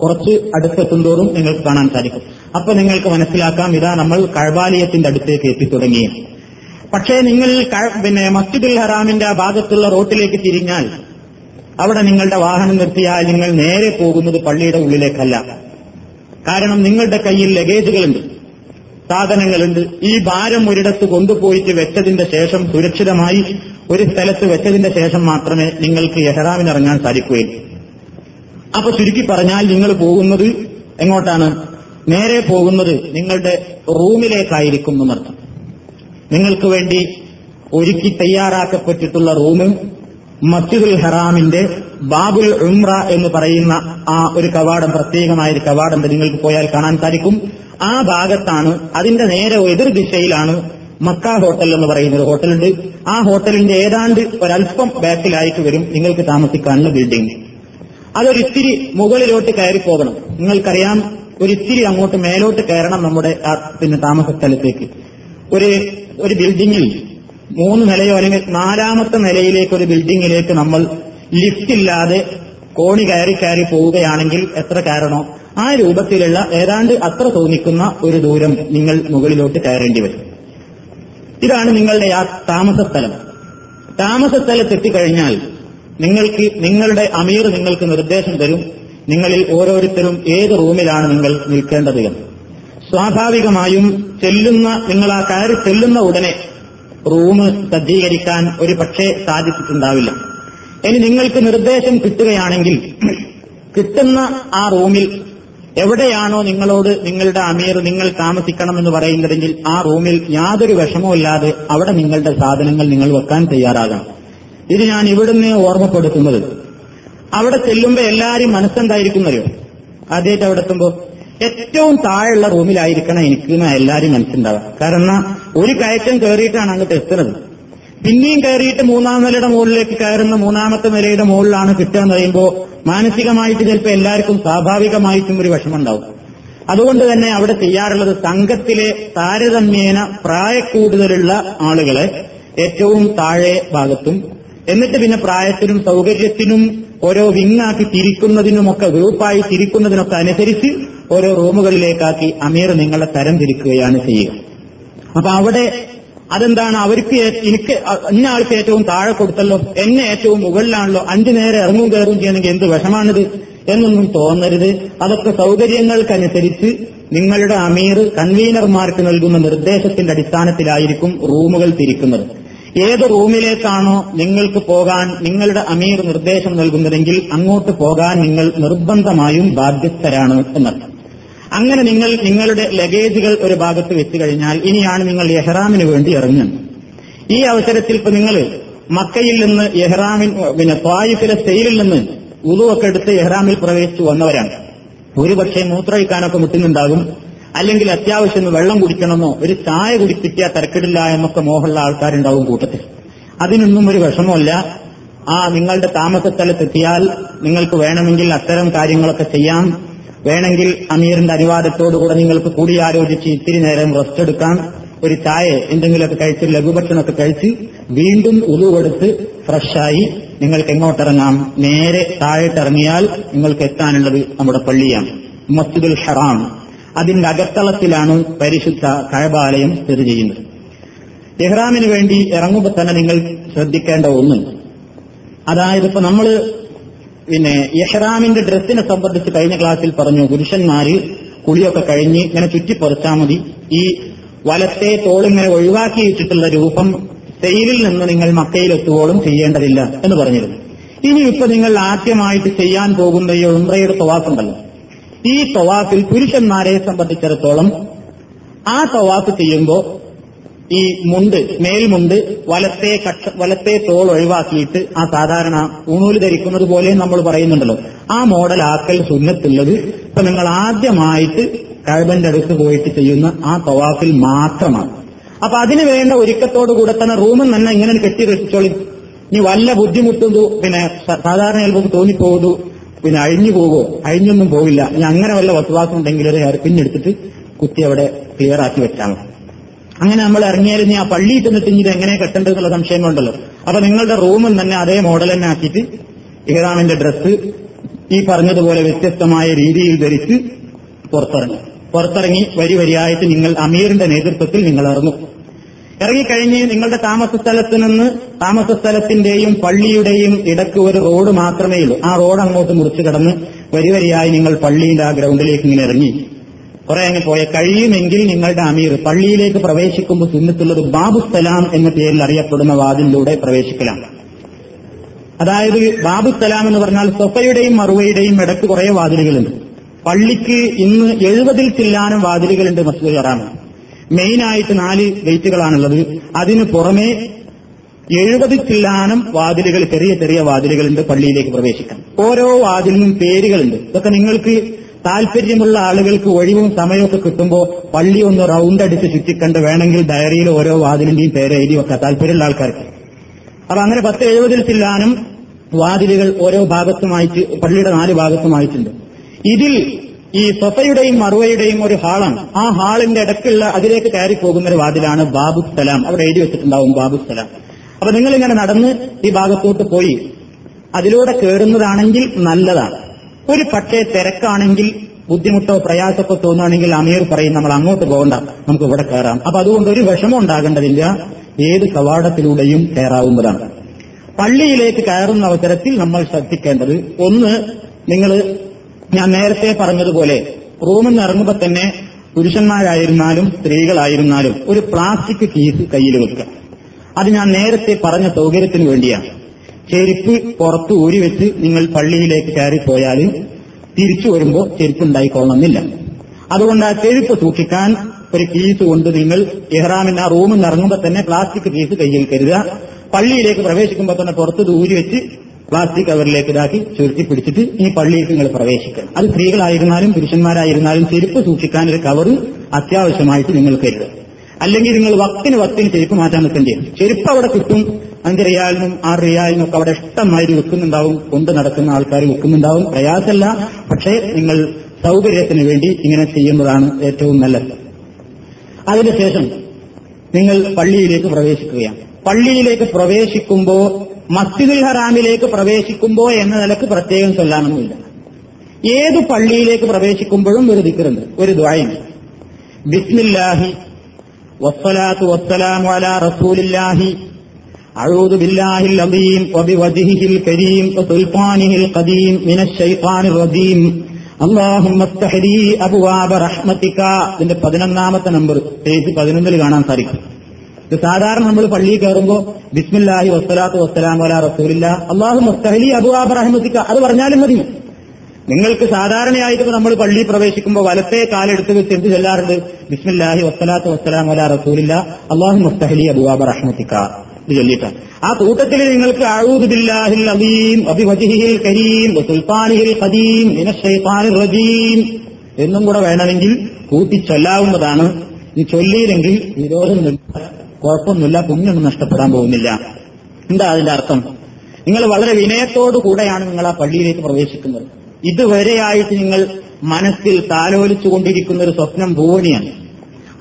കുറച്ച് അടുത്തെത്തുന്തോറും നിങ്ങൾക്ക് കാണാൻ സാധിക്കും. അപ്പൊ നിങ്ങൾക്ക് മനസ്സിലാക്കാം ഇതാ നമ്മൾ കഴബാലയത്തിന്റെ അടുത്തേക്ക് എത്തിത്തുടങ്ങി. പക്ഷേ നിങ്ങൾ പിന്നെ മസ്ജിദുൽ ഹറാമിന്റെ ആ ഭാഗത്തുള്ള റോട്ടിലേക്ക് തിരിഞ്ഞാൽ അവിടെ നിങ്ങളുടെ വാഹനം നിർത്തിയാൽ നിങ്ങൾ നേരെ പോകുന്നത് പള്ളിയുടെ ഉള്ളിലേക്കല്ല. കാരണം നിങ്ങളുടെ കയ്യിൽ ലഗേജുകളുണ്ട് സാധനങ്ങളുണ്ട്. ഈ ഭാരം ഒരിടത്ത് കൊണ്ടുപോയിട്ട് വെച്ചതിന്റെ ശേഷം സുരക്ഷിതമായി ഒരു സ്ഥലത്ത് വെച്ചതിന്റെ ശേഷം മാത്രമേ നിങ്ങൾക്ക് എഹ്റാമിനിറങ്ങാൻ സാധിക്കുകയുള്ളൂ. അപ്പൊ ചുരുക്കി പറഞ്ഞാൽ നിങ്ങൾ പോകുന്നത് എങ്ങോട്ടാണ്? നേരെ പോകുന്നത് നിങ്ങളുടെ റൂമിലേക്കായിരിക്കും എന്നർത്ഥം. നിങ്ങൾക്ക് വേണ്ടി ഒരുക്കി തയ്യാറാക്കപ്പെട്ടിട്ടുള്ള റൂം മസ്ജിദുൽ ഹറാമിന്റെ ബാബുൽ ഉംറ എന്ന് പറയുന്ന ആ ഒരു കവാടം പ്രത്യേകമായ ഒരു കവാടം നിങ്ങൾക്ക് പോയാൽ കാണാൻ സാധിക്കും. ആ ഭാഗത്താണ് അതിന്റെ നേരെ എതിർ ദിശയിലാണ് മക്ക ഹോട്ടൽ എന്ന് പറയുന്ന ഒരു ഹോട്ടലുണ്ട്. ആ ഹോട്ടലിന്റെ ഏതാണ്ട് ഒരല്പം ബാക്കിലായിട്ട് വരും നിങ്ങൾക്ക് താമസിക്കാനുള്ള ബിൽഡിംഗ് അതൊരിത്തിരി മുകളിലോട്ട് കയറി പോകണം നിങ്ങൾക്കറിയാം ഒരിത്തിരി അങ്ങോട്ട് മേലോട്ട് കയറണം നമ്മുടെ പിന്നെ താമസ സ്ഥലത്തേക്ക് ഒരു ഒരു ബിൽഡിങ്ങിൽ മൂന്ന് നിലയോ അല്ലെങ്കിൽ നാലാമത്തെ നിലയിലേക്ക് ഒരു ബിൽഡിങ്ങിലേക്ക് നമ്മൾ ലിഫ്റ്റ് ഇല്ലാതെ കോണി കയറി കയറി പോവുകയാണെങ്കിൽ എത്ര കയറണോ ആ രൂപത്തിലുള്ള ഏതാണ്ട് അത്ര തോന്നിക്കുന്ന ഒരു ദൂരം നിങ്ങൾ മുകളിലോട്ട് കയറേണ്ടി വരും. ഇതാണ് നിങ്ങളുടെ ആ താമസ സ്ഥലം താമസ സ്ഥലത്ത് എത്തിക്കഴിഞ്ഞാൽ നിങ്ങൾക്ക് നിങ്ങളുടെ അമീർ നിങ്ങൾക്ക് നിർദ്ദേശം തരും. നിങ്ങളിൽ ഓരോരുത്തരും ഏത് റൂമിലാണ് നിങ്ങൾ നിൽക്കേണ്ടത് എന്ന്. സ്വാഭാവികമായും ചെല്ലുന്ന നിങ്ങൾ ആ കയറി ചെല്ലുന്ന ഉടനെ റൂം സജ്ജീകരിക്കാൻ ഒരു പക്ഷേ സാധിച്ചിട്ടുണ്ടാവില്ല. ഇനി നിങ്ങൾക്ക് നിർദ്ദേശം കിട്ടുകയാണെങ്കിൽ കിട്ടുന്ന ആ റൂമിൽ എവിടെയാണോ നിങ്ങളോട് നിങ്ങളുടെ അമീർ നിങ്ങൾ താമസിക്കണമെന്ന് പറയുന്നതെങ്കിൽ ആ റൂമിൽ യാതൊരു വിഷമവും ഇല്ലാതെ അവിടെ നിങ്ങളുടെ സാധനങ്ങൾ നിങ്ങൾ വെക്കാൻ തയ്യാറാകണം. ഇത് ഞാൻ ഇവിടുന്ന് ഓർമ്മപ്പെടുത്തുന്നത്. അവിടെ ചെല്ലുമ്പോ എല്ലാരും മനസ്സെന്തായിരിക്കുന്നറിയോ? ആദ്യമായിട്ട് അവിടെ എത്തുമ്പോ ഏറ്റവും താഴെയുള്ള റൂമിലായിരിക്കണം എനിക്ക് എല്ലാരും മനസ്സുണ്ടാവുക കാരണം ഒരു കയറ്റം കയറിയിട്ടാണ് അങ്ങോട്ട് എത്തുന്നത്. പിന്നെയും കയറിയിട്ട് മൂന്നാം നിലയുടെ മുകളിലേക്ക് കയറുന്ന മൂന്നാമത്തെ നിലയുടെ മുകളിലാണ് കിട്ടുക എന്ന് പറയുമ്പോൾ മാനസികമായിട്ട് ചിലപ്പോൾ എല്ലാവർക്കും സ്വാഭാവികമായിട്ടും ഒരു വിഷമമുണ്ടാവും. അതുകൊണ്ട് തന്നെ അവിടെ ചെയ്യാറുള്ളത് സംഘത്തിലെ താരതമ്യേന പ്രായക്കൂടുതലുള്ള ആളുകളെ ഏറ്റവും താഴെ ഭാഗത്തും എന്നിട്ട് പിന്നെ പ്രായത്തിനും സൗകര്യത്തിനും ഓരോ വിങ്ങാക്കി തിരിക്കുന്നതിനുമൊക്കെ ഗ്രൂപ്പായി തിരിക്കുന്നതിനൊക്കെ അനുസരിച്ച് ഓരോ റൂമുകളിലേക്കാക്കി അമീർ നിങ്ങളെ തരം തിരിക്കുകയാണ് ചെയ്യുക. അപ്പൊ അവിടെ അതെന്താണ്? അവർക്ക് എനിക്ക് ഇന്ന ആൾക്ക് ഏറ്റവും താഴെ കൊടുത്തല്ലോ. എന്നെ ഏറ്റവും മുകളിലാണല്ലോ. അഞ്ചു നേരെ ഇറങ്ങും കയറും ചെയ്യണമെങ്കിൽ എന്ത് വിഷമാണിത്? എന്നൊന്നും തോന്നരുത്. അതൊക്കെ സൗകര്യങ്ങൾക്കനുസരിച്ച് നിങ്ങളുടെ അമീർ കൺവീനർമാർക്ക് നൽകുന്ന നിർദ്ദേശത്തിന്റെ അടിസ്ഥാനത്തിലായിരിക്കും റൂമുകൾ തിരിക്കുന്നത്. ഏത് റൂമിലേക്കാണോ നിങ്ങൾക്ക് പോകാൻ നിങ്ങളുടെ അമീർ നിർദ്ദേശം നൽകുന്നതെങ്കിൽ അങ്ങോട്ട് പോകാൻ നിങ്ങൾ നിർബന്ധമായും ബാധ്യസ്ഥരാണ് എന്നർത്ഥം. അങ്ങനെ നിങ്ങൾ നിങ്ങളുടെ ലഗേജുകൾ ഒരു ഭാഗത്ത് വെച്ച് കഴിഞ്ഞാൽ ഇനിയാണ് നിങ്ങൾ എഹ്റാമിന് വേണ്ടി ഇറങ്ങുന്നത്. ഈ അവസരത്തിൽ ഇപ്പൊ നിങ്ങൾ മക്കയിൽ നിന്ന് യഹ്റാമിൻ പിന്നെ ത്വായിഫിലെ സെയിലിൽ നിന്ന് ഉളുവൊക്കെ എടുത്ത് എഹ്റാമിൽ പ്രവേശിച്ചു വന്നവരാണ്. ഒരുപക്ഷെ മൂത്രയിക്കാനൊക്കെ മുട്ടുന്നുണ്ടാകും. അല്ലെങ്കിൽ അത്യാവശ്യം വെള്ളം കുടിക്കണമെന്നോ ഒരു ചായ കുടിപ്പിക്കുക തിരക്കിടില്ല എന്നൊക്കെ മോഹമുള്ള ആൾക്കാരുണ്ടാവും കൂട്ടത്തിൽ. അതിനൊന്നും ഒരു വിഷമമല്ല ആ നിങ്ങളുടെ താമസ സ്ഥലത്തെത്തിയാൽ നിങ്ങൾക്ക് വേണമെങ്കിൽ അത്തരം കാര്യങ്ങളൊക്കെ ചെയ്യാം. വേണമെങ്കിൽ അമീറിന്റെ അനുവാദത്തോടുകൂടെ നിങ്ങൾക്ക് കൂടിയാലോചിച്ച് ഇത്തിരി നേരം റെസ്റ്റ് എടുക്കാം. ഒരു ചായ എന്തെങ്കിലുമൊക്കെ കഴിച്ച് ലഘുഭക്ഷണമൊക്കെ കഴിച്ച് വീണ്ടും ഉളുവെടുത്ത് ഫ്രഷായി നിങ്ങൾക്ക് എങ്ങോട്ടിറങ്ങാം? നേരെ താഴെട്ടിറങ്ങിയാൽ നിങ്ങൾക്ക് എത്താനുള്ളത് നമ്മുടെ പള്ളിയാണ് മസ്ജിദുൽ ഹറാം. അതിന്റെ അകത്തളത്തിലാണ് പരിശുദ്ധ കഴബാലയം സ്ഥിതി ചെയ്യുന്നത്. ഇഹ്റാമിന് വേണ്ടി ഇറങ്ങുമ്പോൾ തന്നെ നിങ്ങൾ ശ്രദ്ധിക്കേണ്ട ഒന്ന് അതായത് ഇപ്പൊ നമ്മൾ പിന്നെ ഇഹ്റാമിന്റെ ഡ്രസ്സിനെ സംബന്ധിച്ച് കഴിഞ്ഞ ക്ലാസ്സിൽ പറഞ്ഞു പുരുഷന്മാര് കുളിയൊക്കെ കഴിഞ്ഞ് ഇങ്ങനെ ചുറ്റിപ്പറിച്ചാൽ മതി. ഈ വലത്തെ തോളിങ്ങനെ ഒഴിവാക്കിയിട്ടുള്ള രൂപം സെയിലിൽ നിന്ന് നിങ്ങൾ മക്കയിലെത്തുവോളും ചെയ്യേണ്ടതില്ല എന്ന് പറഞ്ഞിരുന്നു. ഇനി ഇപ്പൊ നിങ്ങൾ ആദ്യമായിട്ട് ചെയ്യാൻ പോകുന്ന ഈ ഉംറയുടെ ഈ തവാഫിൽ പുരുഷന്മാരെ സംബന്ധിച്ചിടത്തോളം ആ തവാഫ് ചെയ്യുമ്പോൾ ഈ മുണ്ട് മേൽമുണ്ട് വലത്തെ കക്ഷ വലത്തെ തോൾ ഒഴിവാക്കിയിട്ട് ആ സാധാരണ ഊണൂൽ ധരിക്കുന്നത് പോലെ നമ്മൾ പറയുന്നുണ്ടല്ലോ. ആ മോഡൽ ആക്കൽ സുന്നത്തുള്ളത് ഇപ്പൊ നിങ്ങൾ ആദ്യമായിട്ട് കഴിവന്റെ അടുത്ത് പോയിട്ട് ചെയ്യുന്ന ആ തവാഫിൽ മാത്രമാണ്. അപ്പൊ അതിന് വേണ്ട ഒരുക്കത്തോടുകൂടെ തന്നെ റൂമിൽ തന്നെ ഇങ്ങനെ കെട്ടി രക്ഷിച്ചോളി ഇനി വല്ല ബുദ്ധിമുട്ടുന്നു പിന്നെ സാധാരണ ചിലപ്പോൾ തോന്നിപ്പോകുന്നു. പിന്നെ അഴിഞ്ഞു പോകുമോ അഴിഞ്ഞൊന്നും പോവില്ല. ഇനി അങ്ങനെ വല്ല വസവാസം ഉണ്ടെങ്കിൽ ഒരു എയർപിന്നെടുത്തിട്ട് കുത്തി അവിടെ ക്ലിയർ ആക്കി വെച്ചാൽ അങ്ങനെ നമ്മൾ ഇറങ്ങിയാലും ആ പള്ളിയിൽ ചെന്നിട്ട് ഇത് എങ്ങനെ കെട്ടേണ്ടതെന്നുള്ള സംശയം ഉണ്ടല്ലോ അപ്പൊ നിങ്ങളുടെ റൂമിൽ തന്നെ അതേ മോഡൽ തന്നെ ആക്കിയിട്ട് ഇഹ്റാമിന്റെ ഡ്രസ്സ് ഈ പറഞ്ഞതുപോലെ വ്യത്യസ്തമായ രീതിയിൽ ധരിച്ച് പുറത്തിറങ്ങി. പുറത്തിറങ്ങി വരി വരിയായിട്ട് നിങ്ങൾ അമീറിന്റെ നേതൃത്വത്തിൽ നിങ്ങൾ ഇറങ്ങും. ഇറങ്ങിക്കഴിഞ്ഞ് നിങ്ങളുടെ താമസ സ്ഥലത്ത് നിന്ന് താമസ സ്ഥലത്തിന്റെയും പള്ളിയുടെയും ഇടയ്ക്ക് ഒരു റോഡ് മാത്രമേ ഉള്ളൂ. ആ റോഡ് അങ്ങോട്ട് മുറിച്ചു കടന്ന് വരിവരിയായി നിങ്ങൾ പള്ളിയുടെ ആ ഗ്രൗണ്ടിലേക്ക് ഇങ്ങനെ ഇറങ്ങി. കുറെ അങ്ങ് പോയ കഴിയുമെങ്കിൽ നിങ്ങളുടെ അമീർ പള്ളിയിലേക്ക് പ്രവേശിക്കുമ്പോൾ സുന്നത്തുള്ളത് ബാബു സലാം എന്ന പേരിൽ അറിയപ്പെടുന്ന വാതിലൂടെ പ്രവേശിക്കലാണ്. അതായത് ബാബു സലാം എന്ന് പറഞ്ഞാൽ സൊഫയുടെയും മറുവയുടെയും ഇടയ്ക്ക് കുറെ വാതിലുകളുണ്ട്. പള്ളിക്ക് ഇന്ന് എഴുപതിൽ ചില്ലാനും വാതിലുകളുണ്ട് മസ്ജിദ് ഹറാമിൽ. മെയിനായിട്ട് നാല് ഗേറ്റുകളാണുള്ളത് അതിന് പുറമെ എഴുപത് ചില്ലാനം വാതിലുകൾ ചെറിയ ചെറിയ വാതിലുകളുണ്ട് പള്ളിയിലേക്ക് പ്രവേശിക്കാൻ. ഓരോ വാതിലിനും പേരുകളുണ്ട്. ഇതൊക്കെ നിങ്ങൾക്ക് താല്പര്യമുള്ള ആളുകൾക്ക് ഒഴിവും സമയമൊക്കെ കിട്ടുമ്പോൾ പള്ളി ഒന്ന് റൗണ്ട് അടിച്ച് ചുറ്റിക്കണ്ട് വേണമെങ്കിൽ ഡയറിയിൽ ഓരോ വാതിലിന്റെയും പേര് എഴുതി വെക്കാം. താല്പര്യമുള്ള ആൾക്കാർക്ക്. അപ്പൊ അങ്ങനെ പത്ത് എഴുപതിൽ ചില്ലാനം വാതിലുകൾ ഓരോ ഭാഗത്തുമായിട്ട് പള്ളിയുടെ നാല് ഭാഗത്തുമായിട്ടുണ്ട്. ഇതിൽ ഈ സൊഫയുടെയും മറുവയുടെയും ഒരു ഹാളാണ്. ആ ഹാളിന്റെ ഇടയ്ക്കുള്ള അതിലേക്ക് കയറി പോകുന്ന ഒരു വാതിലാണ് ബാബു സലാം അവിടെ എഴുതി വെച്ചിട്ടുണ്ടാവും ബാബു സലാം അപ്പൊ നിങ്ങൾ ഇങ്ങനെ നടന്ന് ഈ ഭാഗത്തോട്ട് പോയി. അതിലൂടെ കയറുന്നതാണെങ്കിൽ നല്ലതാണ്. ഒരു പക്ഷേ തിരക്കാണെങ്കിൽ ബുദ്ധിമുട്ടോ പ്രയാസമൊക്കെ തോന്നുകയാണെങ്കിൽ അമീർ പറയും നമ്മൾ അങ്ങോട്ട് പോകണ്ട നമുക്ക് ഇവിടെ കയറാം. അപ്പൊ അതുകൊണ്ട് ഒരു വിഷമം ഉണ്ടാകേണ്ടതില്ല. ഏത് കവാടത്തിലൂടെയും കയറാവുന്നതാണ്. പള്ളിയിലേക്ക് കയറുന്ന അവസരത്തിൽ നമ്മൾ ശ്രദ്ധിക്കേണ്ടത് ഒന്ന് നിങ്ങൾ ഞാൻ നേരത്തെ പറഞ്ഞതുപോലെ റൂമിൽ നിന്ന് ഇറങ്ങുമ്പോൾ തന്നെ പുരുഷന്മാരായിരുന്നാലും സ്ത്രീകളായിരുന്നാലും ഒരു പ്ലാസ്റ്റിക് കീസ് കയ്യിൽ വെക്കുക. അത് ഞാൻ നേരത്തെ പറഞ്ഞ സൗകര്യത്തിന് വേണ്ടിയാണ്. ചെരുപ്പ് പുറത്ത് ഊരി വെച്ച് നിങ്ങൾ പള്ളിയിലേക്ക് കയറിപ്പോയാൽ തിരിച്ചു വരുമ്പോൾ ചെരുപ്പ് ഉണ്ടായിക്കൊള്ളണമെന്നില്ല. അതുകൊണ്ട് ആ ചെരുപ്പ് സൂക്ഷിക്കാൻ ഒരു കീസ് കൊണ്ട് നിങ്ങൾ ഇഹ്റാമിന്റെ ആ റൂമിൽ നിന്ന് ഇറങ്ങുമ്പോൾ തന്നെ പ്ലാസ്റ്റിക് കീസ് കയ്യിൽ കരുതുക. പള്ളിയിലേക്ക് പ്രവേശിക്കുമ്പോൾ തന്നെ പുറത്ത് ഊരി വെച്ച് പ്ലാസ്റ്റിക് കവറിലേക്ക് ഇതാക്കി ചുരുട്ടി പിടിച്ചിട്ട് ഈ പള്ളിയിൽ നിങ്ങൾ പ്രവേശിക്കണം. അത് സ്ത്രീകളായിരുന്നാലും പുരുഷന്മാരായിരുന്നാലും ചെരുപ്പ് സൂക്ഷിക്കാൻ ഒരു കവറ് അത്യാവശ്യമായിട്ട് നിങ്ങൾ കരുതുക. അല്ലെങ്കിൽ നിങ്ങൾ വക്തിന് വക്തിന് ചെരുപ്പ് മാറ്റാൻ നിൽക്കേണ്ടി വരും. ചെരുപ്പ് അവിടെ കിട്ടും. അഞ്ച് റിയാലിനും ആറ് റിയാലിനും ഒക്കെ അവിടെ ഇഷ്ടമായിട്ട് വിൽക്കുന്നുണ്ടാവും. കൊണ്ട് നടക്കുന്ന ആൾക്കാർ വിൽക്കുന്നുണ്ടാവും. പ്രയാസമല്ല. പക്ഷേ നിങ്ങൾ സൗകര്യത്തിന് വേണ്ടി ഇങ്ങനെ ചെയ്യുന്നതാണ് ഏറ്റവും നല്ലത്. അതിനുശേഷം നിങ്ങൾ പള്ളിയിലേക്ക് പ്രവേശിക്കുകയാണ്. പള്ളിയിലേക്ക് പ്രവേശിക്കുമ്പോൾ മസ്ജിദുൽ ഹറാമിലേക്ക് പ്രവേശിക്കുമ്പോൾ എന്ന നിലയ്ക്ക് പ്രത്യേകം ചൊല്ലാനൊന്നുമില്ല ഏത് പള്ളിയിലേക്ക് പ്രവേശിക്കുമ്പോഴും ഒരു ദിക്കറുണ്ട് ഒരു ദ്വായുണ്ട്. ബിസ്മില്ലാഹി വസ്സലാത്തു വസ്സലാം അല റസൂലില്ലാഹി അഴൂദ് ബില്ലാഹിൽ അബീം വബി വജിഹിൽ കരീം സുൽഫാനിഹിൽ ഖദീം മിനശ് ഷൈത്താനിർ റദീം അള്ളാഹുഹരി അബുവാബ റഹ്മത്തിക്ക. ഇതിന്റെ പതിനൊന്നാമത്തെ നമ്പർ പേജ് പതിനൊന്നിൽ കാണാൻ സാധിക്കും. ഇത് സാധാരണ നമ്മൾ പള്ളിയിൽ കയറുമ്പോൾ ബിസ്മില്ലാഹി വസ്സലാത്തു വസ്സലാം വല റസൂലില്ല അള്ളാഹു മുസ്തഹലി അബു റഹ്മത്തിക്ക അത് പറഞ്ഞാലും മതി. നിങ്ങൾക്ക് സാധാരണയായിട്ട് നമ്മൾ പള്ളിയിൽ പ്രവേശിക്കുമ്പോൾ വലത്തെ കാലെടുത്ത് വെച്ച് എന്ത് ചെല്ലാറുണ്ട്? ബിസ്മില്ലാഹി വസ്സലാത്തു വസ്സലാം വല റസൂലില്ല അള്ളാഹു മുസ്തഹലി അബുവാബ റഹ്മത്തിക്ക. ഇത് ആ കൂട്ടത്തിൽ നിങ്ങൾക്ക് കരീം റജീം എന്നും കൂടെ വേണമെങ്കിൽ കൂട്ടി ചൊല്ലാവുന്നതാണ് ഈ ചൊല്ലിയില്ലെങ്കിൽ വിരോധമൊന്നുമില്ല കുഴപ്പമൊന്നുമില്ല പുണ്യൊന്നും നഷ്ടപ്പെടാൻ പോകുന്നില്ല. എന്താ അതിന്റെ അർത്ഥം? നിങ്ങൾ വളരെ വിനയത്തോടു കൂടെയാണ് നിങ്ങൾ ആ പള്ളിയിലേക്ക് പ്രവേശിക്കുന്നത്. ഇതുവരെയായിട്ട് നിങ്ങൾ മനസ്സിൽ താലോലിച്ചുകൊണ്ടിരിക്കുന്ന ഒരു സ്വപ്നം ഭൂവണിയാണ്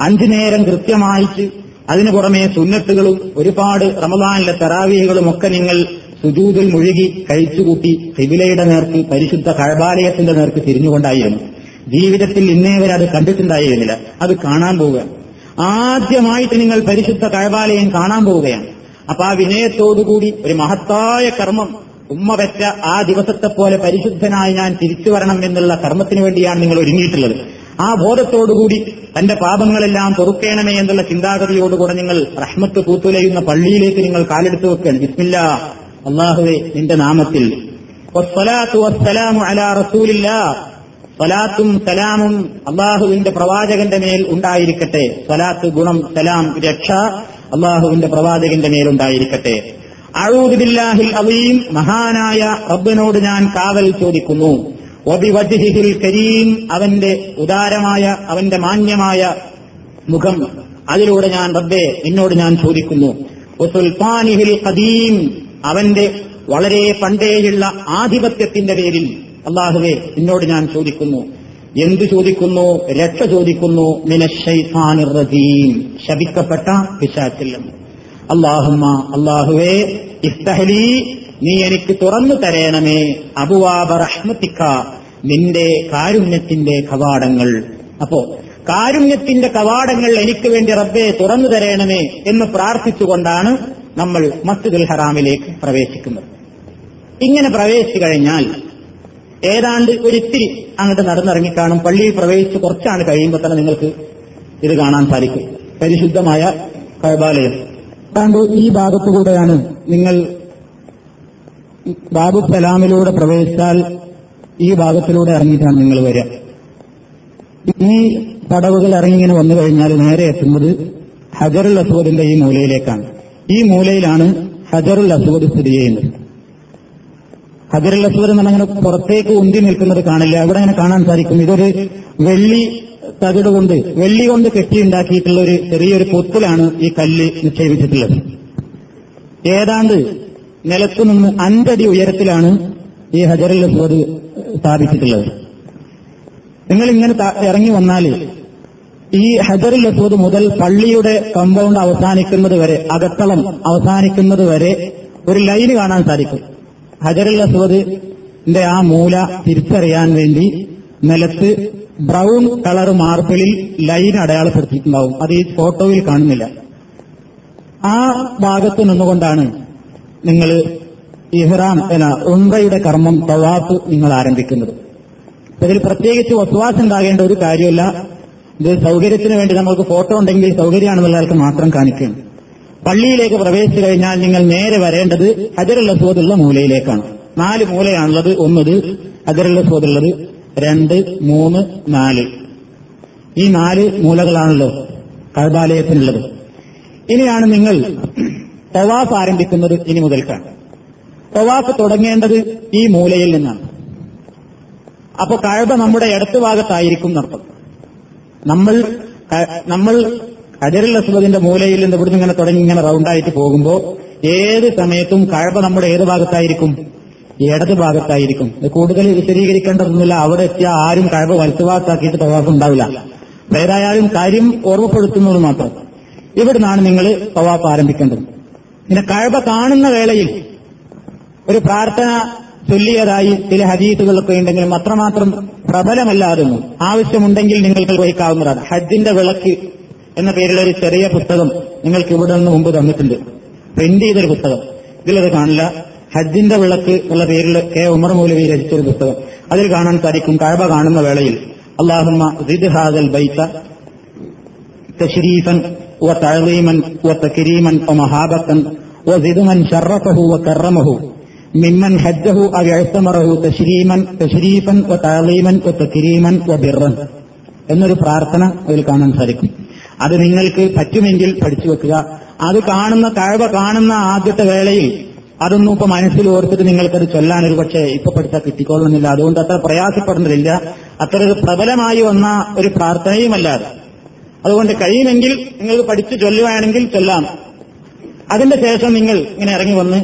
അഞ്ചു നേരം കൃത്യമായിട്ട് അതിനു പുറമെ സുന്നത്തുകളും ഒരുപാട് റമദാനിലെ തെറാവികളും ഒക്കെ നിങ്ങൾ സുജൂതിൽ മുഴുകി കഴിച്ചുകൂട്ടി കിബിലയുടെ നേർക്ക് പരിശുദ്ധ കഴബാലയത്തിന്റെ നേർക്ക് തിരിഞ്ഞുകൊണ്ടായിരുന്നു. ജീവിതത്തിൽ ഇന്നേവരെ അത് കണ്ടിട്ടുണ്ടായിരുന്നില്ല. അത് കാണാൻ പോവുക. ആദ്യമായിട്ട് നിങ്ങൾ പരിശുദ്ധ കഴബാലയം കാണാൻ പോവുകയാണ്. അപ്പൊ ആ വിനയത്തോടുകൂടി ഒരു മഹത്തായ കർമ്മം ഉമ്മ വെച്ച ആ ദിവസത്തെ പോലെ പരിശുദ്ധനായി ഞാൻ തിരിച്ചു വരണം എന്നുള്ള കർമ്മത്തിന് വേണ്ടിയാണ് നിങ്ങൾ ഒരുങ്ങിയിട്ടുള്ളത്. ആ ബോധത്തോടുകൂടി തന്റെ പാപങ്ങളെല്ലാം പൊറുക്കേണമേ എന്നുള്ള ചിന്താഗതിയോടുകൂടെ നിങ്ങൾ റഹ്മത്ത് പൂത്തുലയുന്ന പള്ളിയിലേക്ക് നിങ്ങൾ കാലെടുത്തു വെക്കുകയാണ്. ബിസ്മില്ല അള്ളാഹുവെ നിന്റെ നാമത്തിൽ. വസ്സലാത്തു വസ്സലാമു അലാ റസൂലില്ലാ. സലാത്തും സലാമും അള്ളാഹുവിന്റെ പ്രവാചകന്റെ മേൽ ഉണ്ടായിരിക്കട്ടെ. സലാത്ത് ഗുണം സലാം രക്ഷ അള്ളാഹുവിന്റെ പ്രവാചകന്റെ മേൽ ഉണ്ടായിരിക്കട്ടെ. അഴൂദില്ലാഹിൽ അലീം മഹാനായ റബ്ബിനോട് ഞാൻ കാവൽ ചോദിക്കുന്നു. ഒബിവജിഹിൽ കരീം അവന്റെ ഉദാരമായ അവന്റെ മാന്യമായ മുഖം അതിലൂടെ ഞാൻ റബ്ബെ എന്നോട് ഞാൻ ചോദിക്കുന്നു. സുൽത്താനിഹിൽ കദീം അവന്റെ വളരെ പണ്ടേയുള്ള ആധിപത്യത്തിന്റെ പേരിൽ അള്ളാഹുവെ എന്നോട് ഞാൻ ചോദിക്കുന്നു. എന്തു ചോദിക്കുന്നു? രക്ഷ ചോദിക്കുന്നു. മിനശൈത്താനിർ റജീം. ശപിക്കപ്പെട്ട പിശാച്ചില്ലം അള്ളാഹുമ്മ അള്ളാഹുവേ ഇസ്തഹലി നീ എനിക്ക് തുറന്നു തരേണമേ. അബുവാബ നിന്റെ കാരുണ്യത്തിന്റെ കവാടങ്ങൾ. അപ്പോ കാരുണ്യത്തിന്റെ കവാടങ്ങൾ എനിക്ക് വേണ്ടി റബ്ബെ തുറന്നു തരേണമേ എന്ന് പ്രാർത്ഥിച്ചുകൊണ്ടാണ് നമ്മൾ മസ്ജിദുൽ ഹറാമിലേക്ക് പ്രവേശിക്കുന്നത്. ഇങ്ങനെ പ്രവേശിച്ചു കഴിഞ്ഞാൽ ഏതാണ്ട് ഒരിത്തിരി അങ്ങോട്ട് നടന്നിറങ്ങിക്കാണും പള്ളിയിൽ പ്രവേശിച്ച് കുറച്ചാണ് കഴിയുമ്പോൾ തന്നെ നിങ്ങൾക്ക് ഇത് കാണാൻ സാധിക്കും. പരിശുദ്ധമായ കൈബാലയം. താങ്കൾ ഈ ഭാഗത്തുകൂടെയാണ് നിങ്ങൾ ബാബു സലാമിലൂടെ പ്രവേശിച്ചാൽ ഈ ഭാഗത്തിലൂടെ ഇറങ്ങിയിട്ടാണ് നിങ്ങൾ വരിക. ഈ പടവുകൾ ഇറങ്ങി ഇങ്ങനെ വന്നു കഴിഞ്ഞാൽ നേരെ എത്തുന്നത് ഹജറുൽ അസ്വദിന്റെ ഈ മൂലയിലേക്കാണ്. ഈ മൂലയിലാണ് ഹജറുൽ അസ്വദ് സ്ഥിതി ചെയ്യുന്നത്. ഹജറുൽ അസ്വദ് എന്ന് അങ്ങനെ പുറത്തേക്ക് ഉന്തി നിൽക്കുന്നത് കാണില്ല. അവിടെ അങ്ങനെ കാണാൻ സാധിക്കും. ഇതൊരു വെള്ളി തകിട് കൊണ്ട് വെള്ളി കൊണ്ട് കെട്ടിയുണ്ടാക്കിയിട്ടുള്ള ഒരു ചെറിയൊരു പൊത്തിലാണ് ഈ കല്ല് നിക്ഷേപിച്ചിട്ടുള്ളത്. ഏതാണ്ട് നിലത്തു നിന്ന് അഞ്ചടി ഉയരത്തിലാണ് ഈ ഹജറുൽ അസ്വദ് സ്ഥാപിച്ചിട്ടുള്ളത്. നിങ്ങൾ ഇങ്ങനെ ഇറങ്ങി വന്നാൽ ഈ ഹജറുൽ അസ്വദ് മുതൽ പള്ളിയുടെ കമ്പൗണ്ട് അവസാനിക്കുന്നത് വരെ അകത്തളം അവസാനിക്കുന്നത് വരെ ഒരു ലൈന് കാണാൻ സാധിക്കും. ഹജറുൽ അസ്വദിന്റെ ആ മൂല തിരിച്ചറിയാൻ വേണ്ടി നിലത്ത് ബ്രൗൺ കളർ മാർബിളിൽ ലൈൻ അടയാളപ്പെടുത്തിയിട്ടുണ്ടാവും. അത് ഈ ഫോട്ടോയിൽ കാണുന്നില്ല. ആ ഭാഗത്ത് നിന്നുകൊണ്ടാണ് നിങ്ങൾ ഇഹ്റാം എന്ന ഉംറയുടെ കർമ്മം തവാഫ് നിങ്ങൾ ആരംഭിക്കുന്നത്. ഇതിൽ പ്രത്യേകിച്ച് വസ്വാസ് ഉണ്ടാകേണ്ട ഒരു കാര്യമല്ല. ഇത് സൗകര്യത്തിന് വേണ്ടി നമ്മൾക്ക് ഫോട്ടോ ഉണ്ടെങ്കിൽ സൗകര്യമാണെന്നുള്ളവർക്ക് മാത്രം കാണിക്കണം പള്ളിയിലേക്ക് പ്രവേശിച്ചു കഴിഞ്ഞാൽ നിങ്ങൾ നേരെ വരേണ്ടത് ഹജറുൽ അസ്വദുള്ള മൂലയിലേക്കാണ്. നാല് മൂലയാണുള്ളത്. ഒന്നത് ഹജറുൽ അസ്വദുള്ളത് രണ്ട് മൂന്ന് നാല്. ഈ നാല് മൂലകളാണല്ലോ കഴബാലയത്തിനുള്ളത് ഇനിയാണ് നിങ്ങൾ തവാഫ് ആരംഭിക്കുന്നത് ഇനി മുതൽക്കാണ്. തവാഫ് തുടങ്ങേണ്ടത് ഈ മൂലയിൽ നിന്നാണ്. അപ്പൊ കഴബ നമ്മുടെ ഇടത്തുഭാഗത്തായിരിക്കും നടത്തും നമ്മൾ നമ്മൾ ഹജറുൽ അസ്വദിന്റെ മൂലയിൽ നിന്ന് ഇവിടുന്ന് ഇങ്ങനെ തുടങ്ങി ഇങ്ങനെ റൗണ്ടായിട്ട് പോകുമ്പോൾ ഏത് സമയത്തും കഴബ നമ്മുടെ ഏത് ഭാഗത്തായിരിക്കും? ഇടത് ഭാഗത്തായിരിക്കും. കൂടുതൽ വിശദീകരിക്കേണ്ടതൊന്നുമില്ല. അവിടെ എത്തിയ ആരും കഴബ വലത്തുഭാഗത്താക്കിയിട്ട് തവാഫ് ഉണ്ടാവില്ല. ഏതായാലും കാര്യം ഓർമ്മപ്പെടുത്തുന്നത് മാത്രം. ഇവിടുന്നാണ് നിങ്ങൾ തവാഫ് ആരംഭിക്കേണ്ടത്. പിന്നെ കഴവ കാണുന്ന വേളയിൽ ഒരു പ്രാർത്ഥന ചൊല്ലിയതായി ചില ഹദീസുകളൊക്കെ ഉണ്ടെങ്കിലും അത്രമാത്രം പ്രബലമല്ലാതൊന്നും ആവശ്യമുണ്ടെങ്കിൽ നിങ്ങൾക്ക് വഹിക്കാവുന്നതാണ് ഹജ്ജിന്റെ വിളക്ക് എന്ന പേരിലുള്ള ഒരു ചെറിയ പുസ്തകം നിങ്ങൾക്ക് ഇവിടെ നിന്ന് മുമ്പ് തന്നിട്ടുണ്ട് പ്രിന്റ് ചെയ്തൊരു പുസ്തകം ഇതിലത് കാണില്ല ഹജ്ജിന്റെ വിളക്ക് എന്ന പേരിൽ കെ ഉമർ മൗലവി രചിച്ചൊരു പുസ്തകം അതിൽ കാണാൻ സാധിക്കും കഴബ കാണുന്ന വേളയിൽ അള്ളാഹുമ്മ സിദ് ഹാദൽ ബൈത്ത تشريفا وتعظيما وتكريما ومهابة وزد من شرفه وكرمه ممن حجه أو اعتمره تشريما تشريفا وتعظيما وتكريما وبرا എന്നൊരു പ്രാർത്ഥന അതിൽ കാണാൻ സാധിക്കും അത് നിങ്ങൾക്ക് പറ്റുമെങ്കിൽ പഠിച്ചു വെക്കുക. അത് കാണുന്ന കഴിവ കാണുന്ന ആദ്യത്തെ വേളയിൽ അതൊന്നും ഇപ്പൊ മനസ്സിൽ ഓർത്തിട്ട് നിങ്ങൾക്കത് ചൊല്ലാൻ ഒരു പക്ഷേ ഇപ്പൊ പഠിച്ചാൽ കിട്ടിക്കോളുന്നില്ല. അതുകൊണ്ട് അത്ര പ്രയാസപ്പെടുന്നില്ല അത്ര പ്രബലമായി വന്ന ഒരു പ്രാർത്ഥനയുമല്ലാതെ. അതുകൊണ്ട് കഴിയുമെങ്കിൽ നിങ്ങൾക്ക് പഠിച്ചു ചൊല്ലുകയാണെങ്കിൽ ചൊല്ലാം. അതിന്റെ ശേഷം നിങ്ങൾ ഇങ്ങനെ ഇറങ്ങി വന്ന്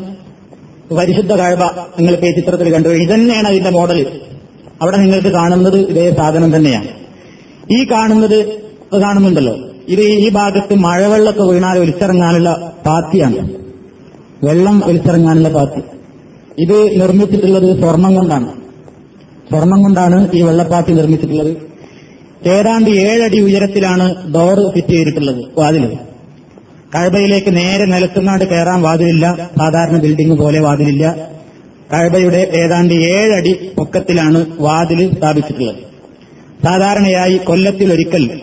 പരിശുദ്ധ കഴവ നിങ്ങൾക്ക് ഈ ചിത്രത്തിൽ കണ്ടു. ഇതന്നെയാണ് അതിന്റെ മോഡൽ അവിടെ നിങ്ങൾക്ക് കാണുന്നത് ഇതേ സാധനം തന്നെയാണ്. ഈ കാണുന്നത് കാണുന്നുണ്ടല്ലോ. ഇത് ഈ ഭാഗത്ത് മഴവെള്ളമൊക്കെ വീണാൽ ഒലിച്ചിറങ്ങാനുള്ള പാത്തിയാണ്. വെള്ളം ഒലിച്ചിറങ്ങാനുള്ള പാത്തി. ഇത് നിർമ്മിച്ചിട്ടുള്ളത് സ്വർണം കൊണ്ടാണ്. സ്വർണം കൊണ്ടാണ് ഈ വെള്ളപ്പാത്തി നിർമ്മിച്ചിട്ടുള്ളത്. ഏതാണ്ട് ഏഴടി ഉയരത്തിലാണ് ഡോർ ഫിറ്റ് ചെയ്തിട്ടുള്ളത് വാതിൽ. കഴബയിലേക്ക് നേരെ നിലത്തുന്നാണ്ട് കയറാൻ വാതിലില്ല. സാധാരണ ബിൽഡിംഗ് പോലെ വാതിലില്ല. കഴബയുടെ ഏതാണ്ട് ഏഴടി പൊക്കത്തിലാണ് വാതിൽ സ്ഥാപിച്ചിട്ടുള്ളത്. സാധാരണയായി കൊല്ലത്തിലൊരിക്കൽ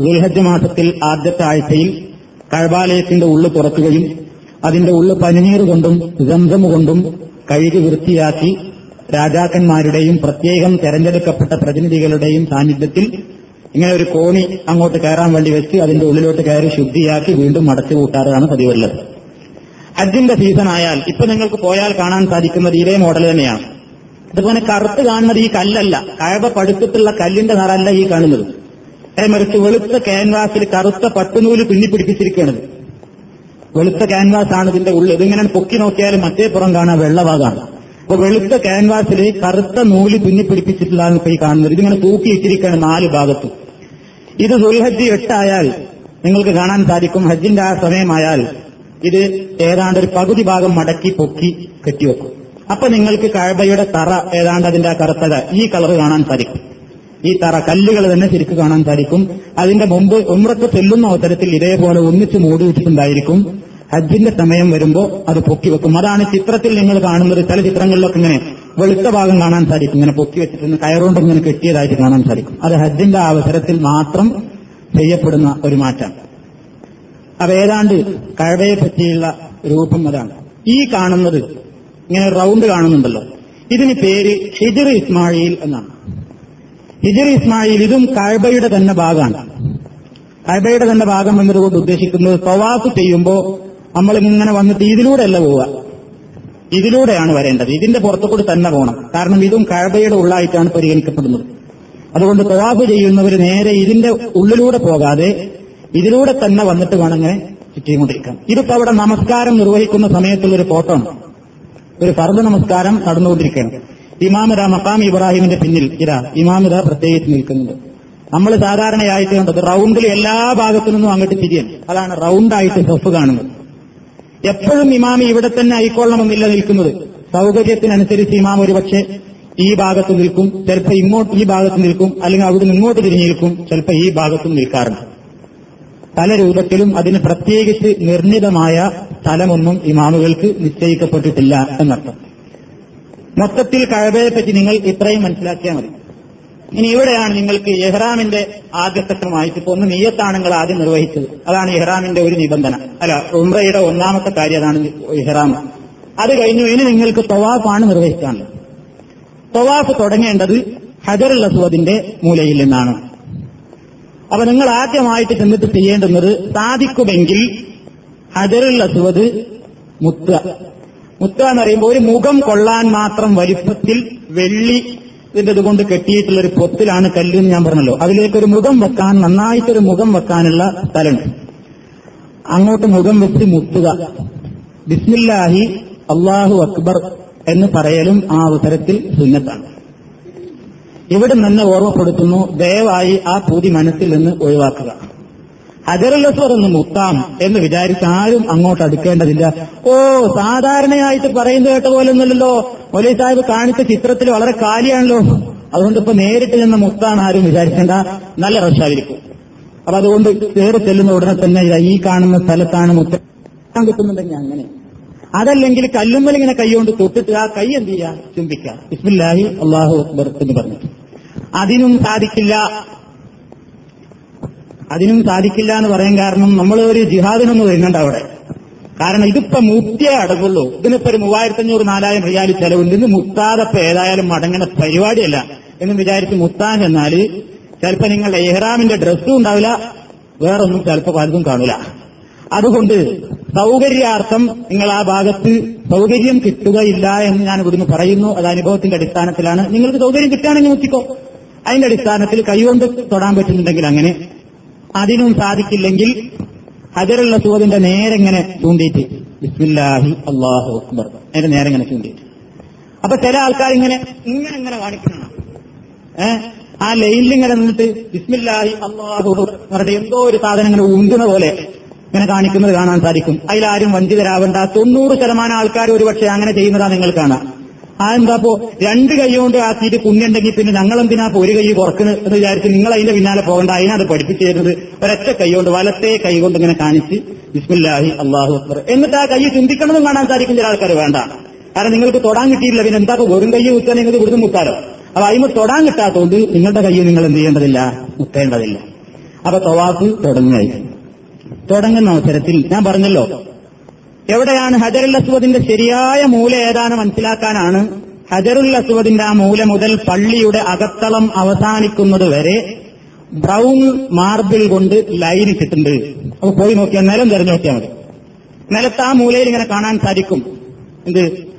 ദുൽഹജ്ജ് മാസത്തിൽ ആദ്യത്തെ ആഴ്ചയിൽ കഴബാലയത്തിന്റെ ഉള്ളു തുറക്കുകയും അതിന്റെ ഉള്ളു പനിനീർ കൊണ്ടും ജംസം കൊണ്ടും കഴുകി വൃത്തിയാക്കി രാജാക്കന്മാരുടെയും പ്രത്യേകം തെരഞ്ഞെടുക്കപ്പെട്ട പ്രതിനിധികളുടെയും സാന്നിധ്യത്തിൽ ഇങ്ങനെ ഒരു കോണി അങ്ങോട്ട് കയറാൻ വേണ്ടി വെച്ച് അതിന്റെ ഉള്ളിലോട്ട് കയറി ശുദ്ധിയാക്കി വീണ്ടും അടച്ചു കൂട്ടാറാണ് പതിവുള്ളത്. ഹജ്ജിന്റെ സീസൺ ആയാൽ ഇപ്പൊ നിങ്ങൾക്ക് പോയാൽ കാണാൻ സാധിക്കുന്നത് ഇതേ മോഡൽ തന്നെയാണ്. അതുപോലെ കറുത്ത് കാണുന്നത് ഈ കല്ലല്ല. കഴവ പടുത്തിട്ടുള്ള കല്ലിന്റെ നിറല്ല ഈ കാണുന്നത്. മറിച്ച് വെളുത്ത ക്യാൻവാസിൽ കറുത്ത പട്ടുനൂൽ പിന്നിപ്പിടിപ്പിച്ചിരിക്കുന്നത് വെളുത്ത ക്യാൻവാസ് ആണ് ഇതിന്റെ ഉള്ളിൽ. ഇതിങ്ങനെ പൊക്കി നോക്കിയാൽ മറ്റേ പുറം കാണാൻ വെള്ളഭാഗമാണ് അപ്പൊ വെളുത്ത ക്യാൻവാസിൽ കറുത്ത നൂൽ പിന്നിപ്പിടിപ്പിച്ചിട്ടുള്ളതാണ് ഇപ്പൊ ഈ കാണുന്നത്. ഇതിങ്ങനെ തൂക്കിയിട്ടിരിക്കുകയാണ് നാല് ഭാഗത്തും. ഇത് ദുൽഹജ്ജി എട്ടായാൽ നിങ്ങൾക്ക് കാണാൻ സാധിക്കും. ഹജ്ജിന്റെ ആ സമയമായാൽ ഇത് ഏതാണ്ട് ഒരു പകുതി ഭാഗം മടക്കി പൊക്കി കെട്ടിവെക്കും. അപ്പൊ നിങ്ങൾക്ക് കഴബയുടെ തറ ഏതാണ്ട് അതിന്റെ ആ കറുത്തത. ഈ കളർ കാണാൻ സാധിക്കും. ഈ തറ കല്ലുകൾ തന്നെ ശരിക്കും കാണാൻ സാധിക്കും. അതിന്റെ മുമ്പ് ഉമ്രക്ക് ചെല്ലുന്ന അവസരത്തിൽ ഇതേപോലെ ഒന്നിച്ച് മൂടി വെച്ചിട്ടുണ്ടായിരിക്കും. ഹജ്ജിന്റെ സമയം വരുമ്പോൾ അത് പൊക്കി വെക്കും. അതാണ് ചിത്രത്തിൽ നിങ്ങൾ കാണുന്നത്. ചില ചിത്രങ്ങളിലൊക്കെ ഇങ്ങനെ വെളുത്ത ഭാഗം കാണാൻ സാധിക്കും. ഇങ്ങനെ പൊക്കി വെച്ചിട്ട് കയറുകൊണ്ട് ഇങ്ങനെ കെട്ടിയതായിട്ട് കാണാൻ സാധിക്കും. അത് ഹജ്ജിന്റെ അവസരത്തിൽ മാത്രം ചെയ്യപ്പെടുന്ന ഒരു മാറ്റം. അപ്പൊ ഏതാണ്ട് കഴവയെ പറ്റിയുള്ള രൂപം അതാണ്. ഈ കാണുന്നത് ഇങ്ങനെ റൗണ്ട് കാണുന്നുണ്ടല്ലോ. ഇതിന് പേര് ഹിജർ ഇസ്മായിൽ എന്നാണ്. ഹിജർ ഇസ്മായിൽ ഇതും കഴബയുടെ തന്നെ ഭാഗമാണ്. കഴബയുടെ തന്നെ ഭാഗം എന്നതുകൊണ്ട് ഉദ്ദേശിക്കുന്നത് തവാഫ് ചെയ്യുമ്പോൾ നമ്മൾ ഇങ്ങനെ വന്നിട്ട് ഇതിലൂടെയല്ല പോവുക. ഇതിലൂടെയാണ് വരേണ്ടത്. ഇതിന്റെ പുറത്തുകൂടി തന്നെ പോകണം. കാരണം ഇതും കഴബയുടെ ഉള്ളായിട്ടാണ് പരിഗണിക്കപ്പെടുന്നത്. അതുകൊണ്ട് തവാഫ് ചെയ്യുന്നവർ നേരെ ഇതിന്റെ ഉള്ളിലൂടെ പോകാതെ ഇതിലൂടെ തന്നെ വന്നിട്ട് വേണം ഇങ്ങനെ ചുറ്റിക്കൊണ്ടിരിക്കാൻ ഇതിപ്പോ അവിടെ നമസ്കാരം നിർവഹിക്കുന്ന സമയത്തുള്ള ഒരു ഫോട്ടോ ആണ്. ഒരു ഫർദ് നമസ്കാരം നടന്നുകൊണ്ടിരിക്കുകയാണ്. ഇമാമിത മക്കാം ഇബ്രാഹിമിന്റെ പിന്നിൽ ഇതാ ഇമാമിത പ്രത്യേകിച്ച് നിൽക്കുന്നത്. നമ്മൾ സാധാരണയായിട്ട് കണ്ടത് റൗണ്ടിൽ എല്ലാ ഭാഗത്തു നിന്നും അങ്ങോട്ട് തിരിയൻ അതാണ് റൗണ്ടായിട്ട് സെഫ് കാണുന്നത്. എപ്പോഴും ഇമാമി ഇവിടെ തന്നെ ആയിക്കൊള്ളണമെന്നില്ല നിൽക്കുന്നത്. സൗകര്യത്തിനനുസരിച്ച് ഇമാം ഒരുപക്ഷെ ഈ ഭാഗത്ത് നിൽക്കും ചിലപ്പോൾ ഇങ്ങോട്ട് ഈ ഭാഗത്ത് നിൽക്കും അല്ലെങ്കിൽ അവിടെ നിന്ന് ഇങ്ങോട്ട് തിരിഞ്ഞു നിൽക്കും ചിലപ്പോൾ ഈ ഭാഗത്തും നിൽക്കാറുണ്ട് പല രൂപത്തിലും അതിന് പ്രത്യേകിച്ച് നിർണിതമായ സ്ഥലമൊന്നും ഇമാമുകൾക്ക് നിശ്ചയിക്കപ്പെട്ടിട്ടില്ല എന്നർത്ഥം. മൊത്തത്തിൽ കഴവയെപ്പറ്റി പറ്റി നിങ്ങൾ ഇത്രയും മനസ്സിലാക്കിയാൽ മതി. ഇനി ഇവിടെയാണ് നിങ്ങൾക്ക് എഹ്റാമിന്റെ ആദ്യഘട്ടമായിട്ട് ഇപ്പൊ ഒന്ന് നീയത്താണ് നിങ്ങൾ ആദ്യം നിർവഹിച്ചത്. അതാണ് ഇഹ്റാമിന്റെ ഒരു നിബന്ധന. അല്ല ഉംറയുടെ ഒന്നാമത്തെ കാര്യം അതാണ് ഇഹ്റാം അത് കഴിഞ്ഞു. ഇനി നിങ്ങൾക്ക് തൊവാഫാണ് നിർവഹിക്കാനുള്ളത്. തൊവാഫ് തുടങ്ങേണ്ടത് ഹജറുൽ അസ്വദിന്റെ മൂലയിൽ നിന്നാണ്. അപ്പൊ നിങ്ങൾ ആദ്യമായിട്ട് ചെന്നിട്ട് ചെയ്യേണ്ടുന്നത് സാധിക്കുമെങ്കിൽ ഹജറുൽ അസ്വദ് മുത്തുക. മുത്തുക എന്ന് പറയുമ്പോൾ ഒരു മുഖം കൊള്ളാൻ മാത്രം വലിപ്പത്തിൽ വെള്ളി ഇതിന്റെ ഇതുകൊണ്ട് കെട്ടിയിട്ടുള്ള ഒരു പൊത്തിലാണ് കല്ല് എന്ന് ഞാൻ പറഞ്ഞല്ലോ. അതിലേക്ക് ഒരു മുഖം വെക്കാൻ നന്നായിട്ടൊരു മുഖം വെക്കാനുള്ള സ്ഥലമുണ്ട്. അങ്ങോട്ട് മുഖം വെച്ച് മുത്തുക. ബിസ്മില്ലാഹി അള്ളാഹു അക്ബർ എന്ന് പറയലും ആ അവസരത്തിൽ സുന്നത്താണ്. ഇവിടെ നിന്ന് ഓർമ്മപ്പെടുത്തുന്നു ദയവായി ആ പൂതി മനസ്സിൽ നിന്ന് ഒഴിവാക്കുക. ഹജറുല്ലസ്വർ എന്ന് മുത്താം എന്ന് വിചാരിച്ച് ആരും അങ്ങോട്ട് അടുക്കേണ്ടതില്ല. ഓ സാധാരണയായിട്ട് പറയുന്നത് കേട്ട പോലെ ഒന്നുമല്ലല്ലോ. മൊലൈ സാഹിബ് കാണിച്ച ചിത്രത്തിൽ വളരെ കാലിയാണല്ലോ. അതുകൊണ്ട് ഇപ്പൊ നേരിട്ട് ചെന്ന മുത്താണ് ആരും വിചാരിക്കേണ്ട. നല്ല റഷായിരിക്കും. അപ്പൊ അതുകൊണ്ട് കയറി ചെല്ലുന്ന ഉടനെ തന്നെ ഈ കാണുന്ന സ്ഥലത്താണ് മുത്താൻ കിട്ടുന്നുണ്ടെങ്കിൽ അങ്ങനെ. അതല്ലെങ്കിൽ കല്ലുമ്മൽ ഇങ്ങനെ കൈകൊണ്ട് തൊട്ടിട്ട് ആ കൈ എന്ത് ചെയ്യുക? ചുംബിക്കുക. ഇസ്മില്ലാഹി അള്ളാഹു അക്ബർ എന്ന് പറഞ്ഞു അതിനും സാധിക്കില്ല. അതിനും സാധിക്കില്ല എന്ന് പറയാൻ കാരണം നമ്മൾ ഒരു ജിഹാദിനൊന്നും വരുന്നുണ്ട് അവിടെ. കാരണം ഇതിപ്പോ മുത്തിയേ അടങ്ങുള്ളൂ. ഇതിനിപ്പോ ഒരു മൂവായിരത്തി അഞ്ഞൂറ് നാലായിരം റിയാൽ ചെലവുണ്ട്. ഇത് മുത്താതപ്പോ ഏതായാലും മടങ്ങുന്ന പരിപാടിയല്ല എന്ന് വിചാരിച്ച് മുത്താൻ എന്നാൽ ചിലപ്പോ നിങ്ങളുടെ എഹ്റാമിന്റെ ഡ്രസ്സും ഉണ്ടാവില്ല വേറൊന്നും ചിലപ്പോ പലതും കാണൂല. അതുകൊണ്ട് സൗകര്യാർത്ഥം നിങ്ങൾ ആ ഭാഗത്ത് സൗകര്യം കിട്ടുകയില്ല എന്ന് ഞാൻ ഇവിടുന്ന് പറയുന്നു. അത് അനുഭവത്തിന്റെ അടിസ്ഥാനത്തിലാണ്. നിങ്ങൾക്ക് സൗകര്യം കിട്ടുകയാണെങ്കിൽ നോക്കിക്കോ. അതിന്റെ അടിസ്ഥാനത്തിൽ കൈകൊണ്ട് തൊടാൻ പറ്റുന്നുണ്ടെങ്കിൽ അങ്ങനെ അതിനും സാധിക്കില്ലെങ്കിൽ അതിലുള്ള സുഹൃത്തിന്റെ നേരെങ്ങനെ ചൂണ്ടിയിട്ട്? ബിസ്മില്ലാഹി അള്ളാഹു അക്ബർ. നേരെ നേരെ ഇങ്ങനെ ചൂണ്ടിയിട്ട്? അപ്പൊ ചില ആൾക്കാർ ഇങ്ങനെ ഇങ്ങനെ ഇങ്ങനെ കാണിക്കണം ഏഹ് ആ ലൈനിൽ നിന്നിട്ട് ബിസ്മില്ലാഹി അള്ളാഹു പറഞ്ഞിട്ട് എന്തോ ഒരു സാധനം ഇങ്ങനെ ഉന്തുന്ന പോലെ ഇങ്ങനെ കാണിക്കുന്നത് കാണാൻ സാധിക്കും. അതിലാരും വഞ്ചിതരാവേണ്ട. തൊണ്ണൂറ് ശതമാനം ആൾക്കാർ ഒരുപക്ഷെ അങ്ങനെ ചെയ്യുന്നതാ നിങ്ങൾ കാണാം. ആ എന്താപ്പോ രണ്ട് കൈ കൊണ്ട് ആക്കിയിട്ട് പുണ്യുണ്ടെങ്കിൽ പിന്നെ ഞങ്ങൾ എന്തിനാ ഒരു കൈ കുറക്കുന്നത് എന്ന് വിചാരിച്ച് നിങ്ങൾ അതിന്റെ പിന്നാലെ പോകണ്ട. അതിനത് പഠിപ്പിച്ചു തരുന്നത് ഒരൊറ്റ കൈ കൊണ്ട് വലത്തെ കൈ കൊണ്ട് ഇങ്ങനെ കാണിച്ച് ബിസ്മില്ലാഹി അള്ളാഹു അക്ബർ. എന്നിട്ട് ആ കൈ ചിന്തിക്കണമെന്നും കാണാൻ സാധിക്കും. ചില ആൾക്കാർ വേണ്ട. കാരണം നിങ്ങൾക്ക് തൊടാൻ കിട്ടിയില്ല പിന്നെ എന്താ വെറും കൈ മുത്താൻ നിങ്ങൾക്ക് ഇവിടുന്ന് മുത്താലോ അപ്പൊ അതിന് തൊടാൻ കിട്ടാത്തതുകൊണ്ട് നിങ്ങളുടെ കൈ നിങ്ങൾ എന്ത് ചെയ്യേണ്ടതില്ല? മുത്തേണ്ടതില്ല അപ്പൊ തവാഫ് തുടങ്ങായി തുടങ്ങുന്ന അവസരത്തിൽ ഞാൻ പറഞ്ഞല്ലോ എവിടെയാണ് ഹജറുൽ അസ്വദിന്റെ ശരിയായ മൂല ഏതാണ് മനസ്സിലാക്കാനാണ്. ഹജറുൽ അസ്വദിന്റെ ആ മൂല മുതൽ പള്ളിയുടെ അകത്തളം അവസാനിക്കുന്നത് വരെ ബ്രൗൺ മാർബിൾ കൊണ്ട് ലൈൻ ഇട്ടിട്ടുണ്ട്. അപ്പൊ പോയി നോക്കിയാൽ നിലം തെരഞ്ഞു നോക്കിയാൽ മതി. നിലത്ത് ആ മൂലയിൽ ഇങ്ങനെ കാണാൻ സാധിക്കും. എന്ത്?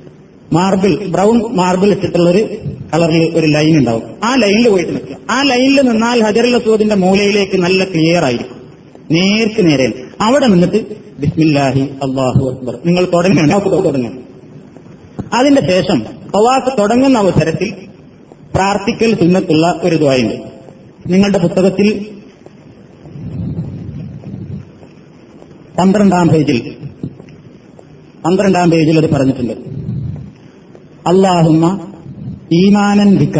മാർബിൾ ബ്രൗൺ മാർബിൾ ഇട്ടിട്ടുള്ള ഒരു കളറിൽ ഒരു ലൈൻ ഉണ്ടാവും. ആ ലൈനിൽ പോയിട്ട് നിൽക്കുക. ആ ലൈനിൽ നിന്നാൽ ഹജറുൽ അസ്വദിന്റെ മൂലയിലേക്ക് നല്ല ക്ലിയർ ആയിരിക്കും. നേർക്ക് നേരെ. അവിടെ നിന്നിട്ട് ബിസ്മില്ലാഹി അള്ളാഹു അക്ബർ നിങ്ങൾ തുടങ്ങണം തുടങ്ങണം അതിന്റെ ശേഷം തവാഫ് തുടങ്ങുന്ന അവസരത്തിൽ പ്രാർത്ഥിക്കൽ സുന്നത്തുള്ള ഒരു ദ്വായുണ്ട് നിങ്ങളുടെ പുസ്തകത്തിൽ പന്ത്രണ്ടാം പേജിൽ പന്ത്രണ്ടാം പേജിൽ അത് പറഞ്ഞിട്ടുണ്ട് അള്ളാഹുമ്മ ഈമാനൻ ബിക്ക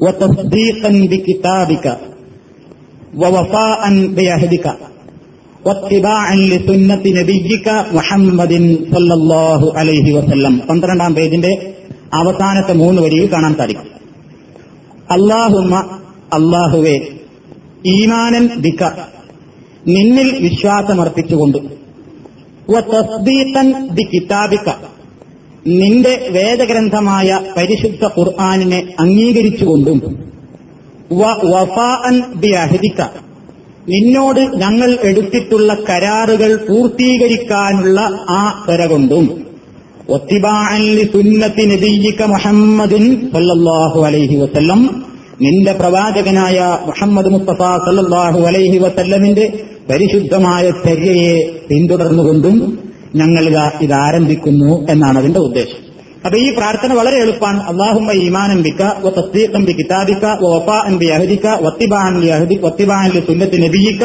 وتصديقا بكتابك ووفاء بعهدك അലൈഹി പന്ത്രണ്ടാം പേജിന്റെ അവസാനത്തെ മൂന്ന് വരിയിൽ കാണാൻ സാധിക്കും. അള്ളാഹുമ അള്ളാഹുവേ ഈമാനൻ ദിക്ക നിന്നിൽ വിശ്വാസമർപ്പിച്ചുകൊണ്ട്. നിന്റെ വേദഗ്രന്ഥമായ പരിശുദ്ധ ഖുർആാനിനെ അംഗീകരിച്ചുകൊണ്ടും. നിന്നോട് ഞങ്ങൾ എടുത്തിട്ടുള്ള കരാറുകൾ പൂർത്തീകരിക്കാനുള്ള ആ പെര കൊണ്ടും സുന്നത്തി നബിയിക്ക മുഹമ്മദിൻ സല്ലല്ലാഹു അലൈഹി വസല്ലം നിന്റെ പ്രവാചകനായ മുഹമ്മദ് മുസ്തഫ സല്ലല്ലാഹു അലൈഹി വസല്ലമിന്റെ പരിശുദ്ധമായ ചര്യയെ പിന്തുടർന്നുകൊണ്ടും ഞങ്ങൾ ഇത് ആരംഭിക്കുന്നു എന്നാണ് അതിന്റെ ഉദ്ദേശം. അപ്പൊ ഈ പ്രാർത്ഥന വളരെ എളുപ്പമാണ് അള്ളാഹുമ്മ ഈമാനം ബിക്ക വ തസ്ദീഖം ബി കിതാബിക് വ വഫാഅൻ ബി അഹദിക വത്തിബാഅൻ ലി അഹദി വത്തിബാഅൻ തുല്യത്തിന് സുന്നത്തി നബിയിക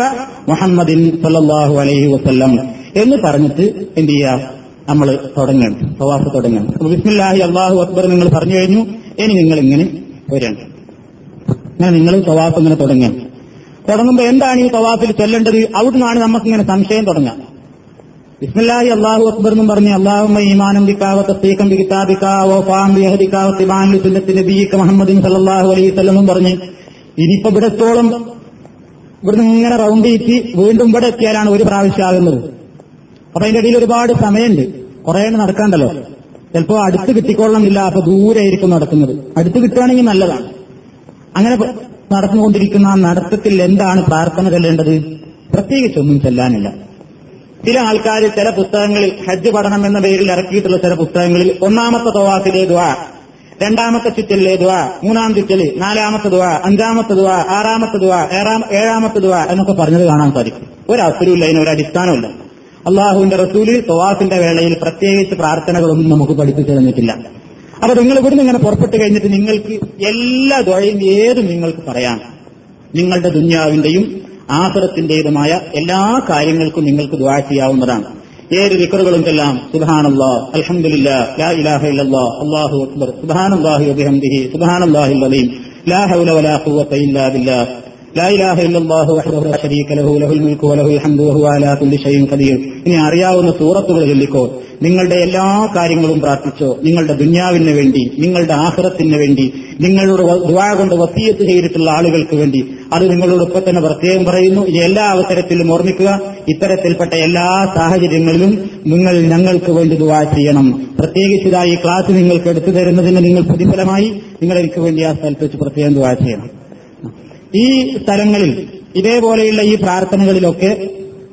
മുഹമ്മദിൻ സല്ലാഹു അലൈഹി വസ്ല്ലം എന്ന് പറഞ്ഞിട്ട് എന്ത് ചെയ്യാം? നമ്മൾ തുടങ്ങണം. പ്രവാസ തുടങ്ങണം. അപ്പൊ ബിസ്മില്ലാഹി അള്ളാഹു അക്ബർ നിങ്ങൾ പറഞ്ഞു കഴിഞ്ഞു. ഇനി നിങ്ങൾ ഇങ്ങനെ വരണം. അങ്ങനെ നിങ്ങൾ പ്രവാസം ഇങ്ങനെ തുടങ്ങണം തുടങ്ങുമ്പോൾ എന്താണ് ഈ പ്രവാസിൽ ചൊല്ലേണ്ടത്? അവിടുന്നാണ് നമുക്കിങ്ങനെ സംശയം തുടങ്ങാം. ബിസ്മില്ലാഹി അള്ളാഹു അക്ബർ എന്നും പറഞ്ഞ് അള്ളാഹുമ്മ ഈമാനം ബിക്കാവ തസ്തീഖം ബി കിതാബിക വഫാം ബി അഹദിക വത്തിബാൻ ലി മുഹമ്മദിൻ അലൈഹി പറഞ്ഞ് ഇനിയിപ്പോ ഇവിടെത്തോളം ഇവിടുന്ന് ഇങ്ങനെ റൗണ്ട് ചെയ്തി വീണ്ടും ഇവിടെ എത്തിയാലാണ് ഒരു പ്രാവശ്യം ആകുന്നത്. അപ്പൊ അതിന്റെ ഇടയിൽ ഒരുപാട് സമയമുണ്ട്. കുറെ നടക്കാണ്ടല്ലോ. ചിലപ്പോ അടുത്ത് കിട്ടിക്കൊള്ളണമെന്നില്ല. അപ്പൊ ദൂരെ ആയിരിക്കും നടക്കുന്നത്. അടുത്ത് കിട്ടുകയാണെങ്കിൽ നല്ലതാണ്. അങ്ങനെ നടന്നുകൊണ്ടിരിക്കുന്ന നടത്തത്തിൽ എന്താണ് പ്രാർത്ഥന ചെല്ലേണ്ടത്? പ്രത്യേകിച്ചൊന്നും ചെല്ലാനില്ല. ചില ആൾക്കാർ ചില പുസ്തകങ്ങളിൽ ഹജ്ജ് പഠനം എന്ന പേരിൽ ഇറക്കിയിട്ടുള്ള ചില പുസ്തകങ്ങളിൽ ഒന്നാമത്തെ തവാസിലെ ദ്വാ രണ്ടാമത്തെ ചുറ്റലിലെ ദ്വാ മൂന്നാം ചുറ്റൽ നാലാമത്തെ ദ്വാ അഞ്ചാമത്തെ ദ്വാ ആറാമത്തെ ദ്വാ ഏഴാമത്തെ ദ്വാ എന്നൊക്കെ പറഞ്ഞത് കാണാൻ സാധിക്കും. ഒരു അവസരമില്ല അതിന് ഒരു അടിസ്ഥാനമില്ല അള്ളാഹുവിന്റെ റസൂലിൽ തവാസിന്റെ വേളയിൽ പ്രത്യേകിച്ച് പ്രാർത്ഥനകളൊന്നും നമുക്ക് പഠിപ്പിച്ചു തന്നിട്ടില്ല. അപ്പൊ നിങ്ങൾ ഇവിടുന്ന് ഇങ്ങനെ പുറപ്പെട്ട് കഴിഞ്ഞിട്ട് നിങ്ങൾക്ക് എല്ലാ ദ്വയും ഏതും നിങ്ങൾക്ക് പറയാം. നിങ്ങളുടെ ദുന്യാവിന്റെയും ആസുരത്തിന്റേതുമായ എല്ലാ കാര്യങ്ങൾക്കും നിങ്ങൾക്ക് ദ്വാ ചെയ്യാവുന്നതാണ്. ഏത് വിക്കറുകളും ചെല്ലാം സുബാനല്ലാ അലഹമില്ല ലാ ഇലാഹ ഇല്ലല്ലാ അല്ലാഹു അക്ബർ സുബാനല്ലാഹി അലീം ലാ ഹൗല വലാ ഖുവത ഇല്ലാ ബില്ലാഹ്. ലാ ഇലാഹ الله وحده لا شريك له له الملك وله الحمد وهو على كل شيء قدير. ഇനി അറിയാവുന്ന സൂറത്തുകൾ ചൊല്ലിക്കോ. നിങ്ങളുടെ എല്ലാ കാര്യങ്ങളും പ്രാർത്ഥിച്ചോ. നിങ്ങളുടെ ദുന്യാവിന് വേണ്ടി നിങ്ങളുടെ ആഹ്റത്തിന് വേണ്ടി നിങ്ങളുടെ ദുവാ കൊണ്ട് വസീയത്ത് ചെയ്തിട്ടുള്ള ആളുകൾക്ക് വേണ്ടി. അത് നിങ്ങളോട് ഇപ്പൊ തന്നെ പ്രത്യേകം പറയുന്നു. ഇനി എല്ലാ അവസരത്തിലും ഓർമ്മിക്കുക ഇത്തരത്തിൽപ്പെട്ട എല്ലാ സാഹചര്യങ്ങളിലും നിങ്ങൾ ഞങ്ങൾക്ക് വേണ്ടി ദുവാ ചെയ്യണം. പ്രത്യേകിച്ച് ഈ ക്ലാസ് നിങ്ങൾക്ക് എടുത്തു തരുന്നതിന് നിങ്ങൾ പ്രതിഫലമായി നിങ്ങൾ എനിക്ക് വേണ്ടി ആ സ്ഥലത്ത് വെച്ച് പ്രത്യേകം ദുവാ ചെയ്യണം. ഈ സ്ഥലങ്ങളിൽ ഇതേപോലെയുള്ള ഈ പ്രാർത്ഥനകളിലൊക്കെ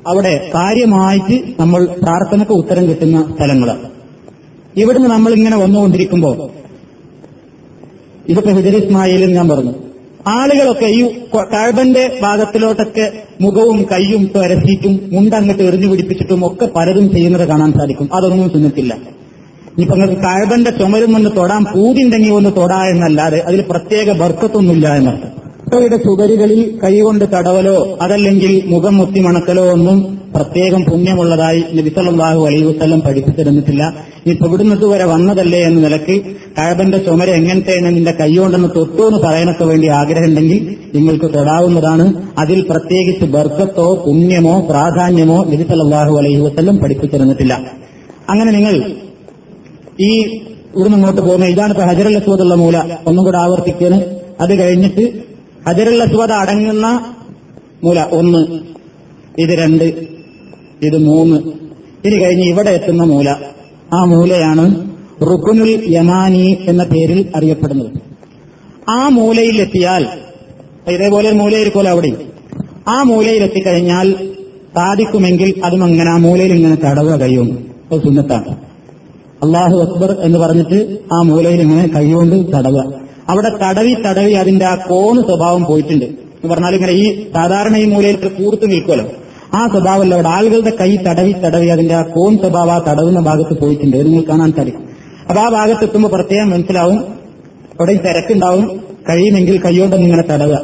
അവിടെ കാര്യമായിട്ട് നമ്മൾ പ്രാർത്ഥനക്ക് ഉത്തരം കിട്ടുന്ന സ്ഥലങ്ങളാണ് ഇവിടുന്ന് നമ്മൾ ഇങ്ങനെ വന്നുകൊണ്ടിരിക്കുമ്പോൾ ഇതൊക്കെ ഹിജർ ഇസ്മായിലും ഞാൻ പറഞ്ഞു ആളുകളൊക്കെ ഈ കഴബന്റെ ഭാഗത്തിലോട്ടൊക്കെ മുഖവും കൈയും പരത്തിയിട്ടും മുണ്ടങ്ങട്ട് എറിഞ്ഞു പിടിപ്പിച്ചിട്ടും ഒക്കെ പലതും ചെയ്യുന്നത് കാണാൻ സാധിക്കും. അതൊന്നും ചിന്തിക്കില്ല ഇനിയിപ്പോ നിങ്ങൾക്ക് കഴബന്റെ ചുമരും ഒന്ന് തൊടാൻ പൂതിണ്ടെങ്കിൽ ഒന്ന് തൊടാ എന്നല്ലാതെ അതിൽ പ്രത്യേക ബർക്കത്തൊന്നുമില്ല എന്നർത്ഥം. യുടെ ചുവരുകളിൽ കൈകൊണ്ട് തടവലോ അതല്ലെങ്കിൽ മുഖം മുത്തി മണക്കലോ ഒന്നും പ്രത്യേകം പുണ്യമുള്ളതായി നബിസല്ലാഹു അലൈഹി വസ്ലം പഠിപ്പിച്ചിരുന്നിട്ടില്ല. നീ ഇവിടുന്ന് വരെ വന്നതല്ലേ എന്ന നിലയ്ക്ക് കഴബന്റെ ചുമര എങ്ങനത്തെയാണ് നിന്റെ കൈകൊണ്ടെന്ന് തൊട്ടു എന്ന് പറയാനൊക്കെ വേണ്ടി ആഗ്രഹമുണ്ടെങ്കിൽ നിങ്ങൾക്ക് തൊടാവുന്നതാണ്. അതിൽ പ്രത്യേകിച്ച് ബർക്കത്തോ പുണ്യമോ പ്രാധാന്യമോ നബിസല്ലാഹു അലൈഹി വസ്ലം പഠിപ്പിച്ചിരുന്നിട്ടില്ല. അങ്ങനെ നിങ്ങൾ ഈ ഇവിടുന്ന് ഇങ്ങോട്ട് പോകുന്ന ഇതാണ് ഇപ്പൊ ഹജറൽ അസൂദുള്ള മൂല. ഒന്നും കൂടെ ആവർത്തിക്കുകയാണ് അത് കഴിഞ്ഞിട്ട് ഹജറുൽ അസ്വദ് അടങ്ങുന്ന മൂല ഒന്ന് ഇത് രണ്ട് ഇത് മൂന്ന്. ഇത് കഴിഞ്ഞ് ഇവിടെ എത്തുന്ന മൂല. ആ മൂലയാണ് റുക്കുനുൽ യമാനി എന്ന പേരിൽ അറിയപ്പെടുന്നത്. ആ മൂലയിൽ എത്തിയാൽ ഇതേപോലെ ഒരു മൂലയിരിക്കുമല്ലോ അവിടെ. ആ മൂലയിൽ എത്തിക്കഴിഞ്ഞാൽ സാധിക്കുമെങ്കിൽ അതും അങ്ങനെ ആ മൂലയിൽ ഇങ്ങനെ തടവുക കഴിയും. സുന്നത്താണ്. അള്ളാഹു അക്ബർ എന്ന് പറഞ്ഞിട്ട് ആ മൂലയിൽ ഇങ്ങനെ കൈകൊണ്ട് തടവുക. അവിടെ തടവി തടവി അതിന്റെ ആ കോണ് സ്വഭാവം പോയിട്ടുണ്ട്. എന്ന് പറഞ്ഞാൽ ഇങ്ങനെ ഈ സാധാരണ ഈ മൂലയിൽ കൂർത്ത് നിൽക്കുമല്ലോ. ആ സ്വഭാവമല്ല അവിടെ ആളുകളുടെ കൈ തടവി തടവി അതിന്റെ ആ കോൺ സ്വഭാവം ആ തടവുന്ന ഭാഗത്ത് പോയിട്ടുണ്ട്. നിങ്ങൾ കാണാൻ സാധിക്കും. അപ്പൊ ആ ഭാഗത്ത് എത്തുമ്പോൾ പ്രത്യേകം മനസ്സിലാവും. അവിടെ തിരക്കുണ്ടാവും. കഴിയുമെങ്കിൽ കൈയോണ്ടൊന്നും ഇങ്ങനെ തടവുക.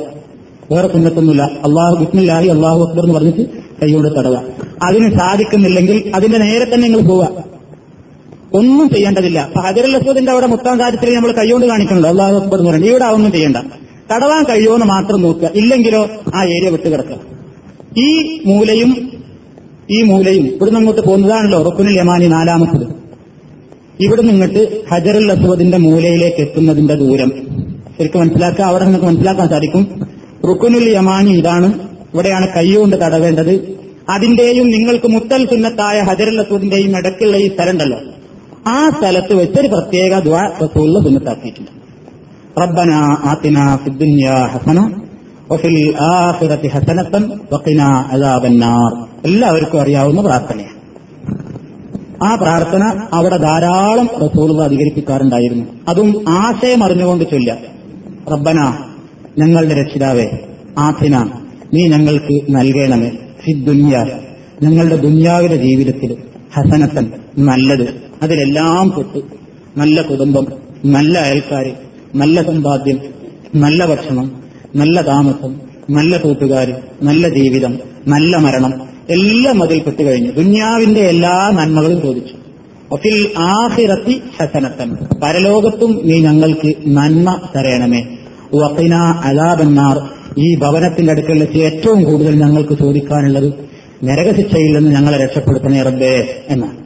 വേറെ സുന്നത്തൊന്നുമില്ല. അള്ളാഹു ബിസ്മില്ലാഹി അള്ളാഹു അക്ബർ എന്ന് പറഞ്ഞിട്ട് കൈകൊണ്ട് തടവുക. അതിന് സാധിക്കുന്നില്ലെങ്കിൽ അതിന്റെ നേരെ തന്നെ നിങ്ങൾ പോവുക. ഒന്നും ചെയ്യേണ്ടതില്ല. ഹജറുൽ അസ്വദിന്റെ അവിടെ മുത്താം കാര്യത്തിൽ നമ്മൾ കൈകൊണ്ട് കാണിക്കുന്നുണ്ട്. അള്ളാഹു അക്ബർ എന്ന് പറയുന്നത്. ഇവിടെ ഒന്നും ചെയ്യണ്ട. തടവാൻ കഴിയുമെന്ന് മാത്രം നോക്കുക. ഇല്ലെങ്കിലോ ആ ഏരിയ വിട്ട് കിടക്കുക. ഈ മൂലയും ഈ മൂലയും ഇവിടുന്ന് അങ്ങോട്ട് പോകുന്നതാണല്ലോ. റൊക്കുനിൽ യമാനി നാലാമത്തത്. ഇവിടുന്ന് ഇങ്ങോട്ട് ഹജറുൽ അസ്വദിന്റെ മൂലയിലേക്ക് എത്തുന്നതിന്റെ ദൂരം. ശരിക്കും മനസ്സിലാക്കുക? അവിടെ നിങ്ങൾക്ക് മനസ്സിലാക്കാൻ സാധിക്കും. റുക്കുനുൽ യമാനി ഇതാണ്. ഇവിടെയാണ് കൈകൊണ്ട് തടവേണ്ടത്. അതിന്റെയും നിങ്ങൾക്ക് മുത്തൽ സുന്നത്തായ ഹജറുൽ അസ്വദിന്റെയും ഇടയ്ക്കുള്ള ഈ സ്ഥലം ഉണ്ടല്ലോ. ആ സ്ഥലത്ത് വെച്ചൊരു പ്രത്യേക ദ്വാ റസൂലിനെ സുന്നത്താക്കിയിട്ടുണ്ട് ربنا آتنا في الدنيا حسنة وفي الآخرة حسنة وقنا عذاب النار എല്ലാവർക്കും അറിയാവുന്ന പ്രാർത്ഥനയാണ് ആ പ്രാർത്ഥന അവിടെ ധാരാളം റസൂലുകൾ അധികരിപ്പിക്കാറുണ്ടായിരുന്നു അതും ആശയം അറിഞ്ഞുകൊണ്ട് ചൊല്ല റബ്ബന ഞങ്ങളുടെ രക്ഷിതാവേ ആഥിന നീ ഞങ്ങൾക്ക് നൽകണമേ ഫിദ്ദുന്യ ഞങ്ങളുടെ ദുന്യാവിലെ ജീവിതത്തിൽ ഹസനത്തൻ നല്ലത് അതിലെല്ലാം പൊട്ടു. നല്ല കുടുംബം നല്ല അയൽക്കാര് നല്ല സമ്പാദ്യം നല്ല ഭക്ഷണം നല്ല താമസം നല്ല കൂട്ടുകാർ നല്ല ജീവിതം നല്ല മരണം എല്ലാം അതിൽ പെട്ടു കഴിഞ്ഞു. ദുന്യാവിന്റെ എല്ലാ നന്മകളും ചോദിച്ചു. ഒഫിൽ ആഹിറത്തി ഹസനത്തൻ. പരലോകത്തും നീ ഞങ്ങൾക്ക് നന്മ തരയണമേ വക്കിന അലാബന്നാർ ഈ ഭവനത്തിന്റെ അടുക്കൽ വെച്ച് ഏറ്റവും കൂടുതൽ ഞങ്ങൾക്ക് ചോദിക്കാനുള്ളത് നരകശിക്ഷയിൽ നിന്ന് ഞങ്ങളെ രക്ഷപ്പെടുത്തണേ റബ്ബേ എന്നാണ്.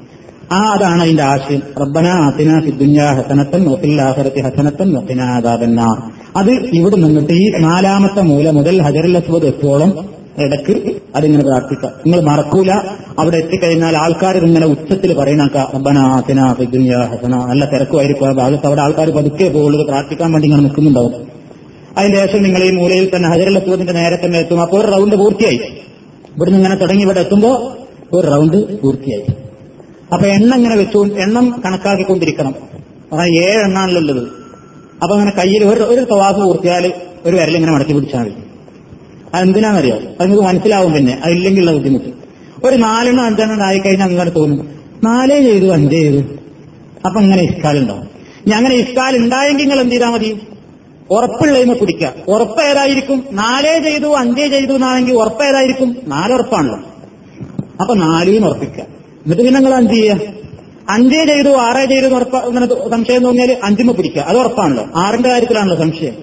ആ അതാണ് അതിന്റെ ആശയം. റബ്ബന ആത്തിന ഫിദ്ദുന്യ ഹസനത്തൻ വഫിൽ ആഖിറത്തി ഹസനത്തൻ അദാബന്നാർ അത് ഇവിടെ നിന്നിട്ട് ഈ നാലാമത്തെ മൂല മുതൽ ഹജറുൽ അസ്വദ് എത്തോളം ഇടയ്ക്ക് അതിങ്ങനെ പ്രാർത്ഥിക്കാം നിങ്ങൾ മറക്കൂല. അവിടെ എത്തിക്കഴിഞ്ഞാൽ ആൾക്കാർ ഇങ്ങനെ ഉച്ചത്തിൽ പറയണക്ക റബ്ബന ആത്തിന ഫിദ്ദുന്യ ഹസന. നല്ല തിരക്കുമായിരിക്കും ആ ഭാഗത്ത്. അവിടെ ആൾക്കാർ പതുക്കെ പോകുള്ളൂ പ്രാർത്ഥിക്കാൻ വേണ്ടി ഇങ്ങനെ നിൽക്കുന്നുണ്ടാവും. അതിന്റെ ശേഷം നിങ്ങൾ ഈ മൂലയിൽ തന്നെ ഹജറുൽ അസ്വദിന്റെ നേരെ തന്നെ എത്തും അപ്പോൾ ഒരു റൗണ്ട് പൂർത്തിയായി. ഇവിടുന്ന് ഇങ്ങനെ തുടങ്ങി ഇവിടെ എത്തുമ്പോൾ ഒരു റൗണ്ട് പൂർത്തിയായി. അപ്പൊ എണ്ണ ഇങ്ങനെ വെച്ചു എണ്ണം കണക്കാക്കിക്കൊണ്ടിരിക്കണം. അതായത് ഏഴ് എണ്ണാണല്ലോ ഉള്ളത് അപ്പൊ അങ്ങനെ കയ്യിൽ ഒരു ഒരു തവാഫ് പൂർത്തിയാൽ ഒരു വിരൽ ഇങ്ങനെ മടക്കി പിടിച്ചാൽ മതി. അതെന്തിനാണെന്നറിയോ? അത് നിങ്ങൾക്ക് മനസ്സിലാവും പിന്നെ. അതില്ലെങ്കിലുള്ള ബുദ്ധിമുട്ട്. ഒരു നാലെണ്ണം അഞ്ചെണ്ണം ആയിക്കഴിഞ്ഞാൽ അങ്ങനെ തോന്നും. നാലേ ചെയ്തു അഞ്ചേ ചെയ്തു. അപ്പൊ അങ്ങനെ ഇഷ്കാലുണ്ടാവും ഇനി അങ്ങനെ ഇഷ്കാൽ ഉണ്ടായെങ്കിൽ നിങ്ങൾ എന്ത് ചെയ്താൽ മതി? ഉറപ്പുള്ളതിനെ പിടിക്കുക. ഉറപ്പ് ഏതായിരിക്കും? നാലേ ചെയ്തു അഞ്ചേ ചെയ്തു എന്നാണെങ്കിൽ ഉറപ്പ് ഏതായിരിക്കും? നാലുറപ്പാണല്ലോ അപ്പൊ നാലിനും ഉറപ്പിക്കുക. എന്നിട്ട് പിന്നെ നിങ്ങൾ എന്ത് ചെയ്യുക അഞ്ചേ ചെയ്തു ആറേ ചെയ്തു അങ്ങനെ സംശയം തോന്നിയാൽ അഞ്ചുമ പിടിക്കുക. അത് ഉറപ്പാണല്ലോ. ആറിന്റെ കാര്യത്തിലാണല്ലോ സംശയം.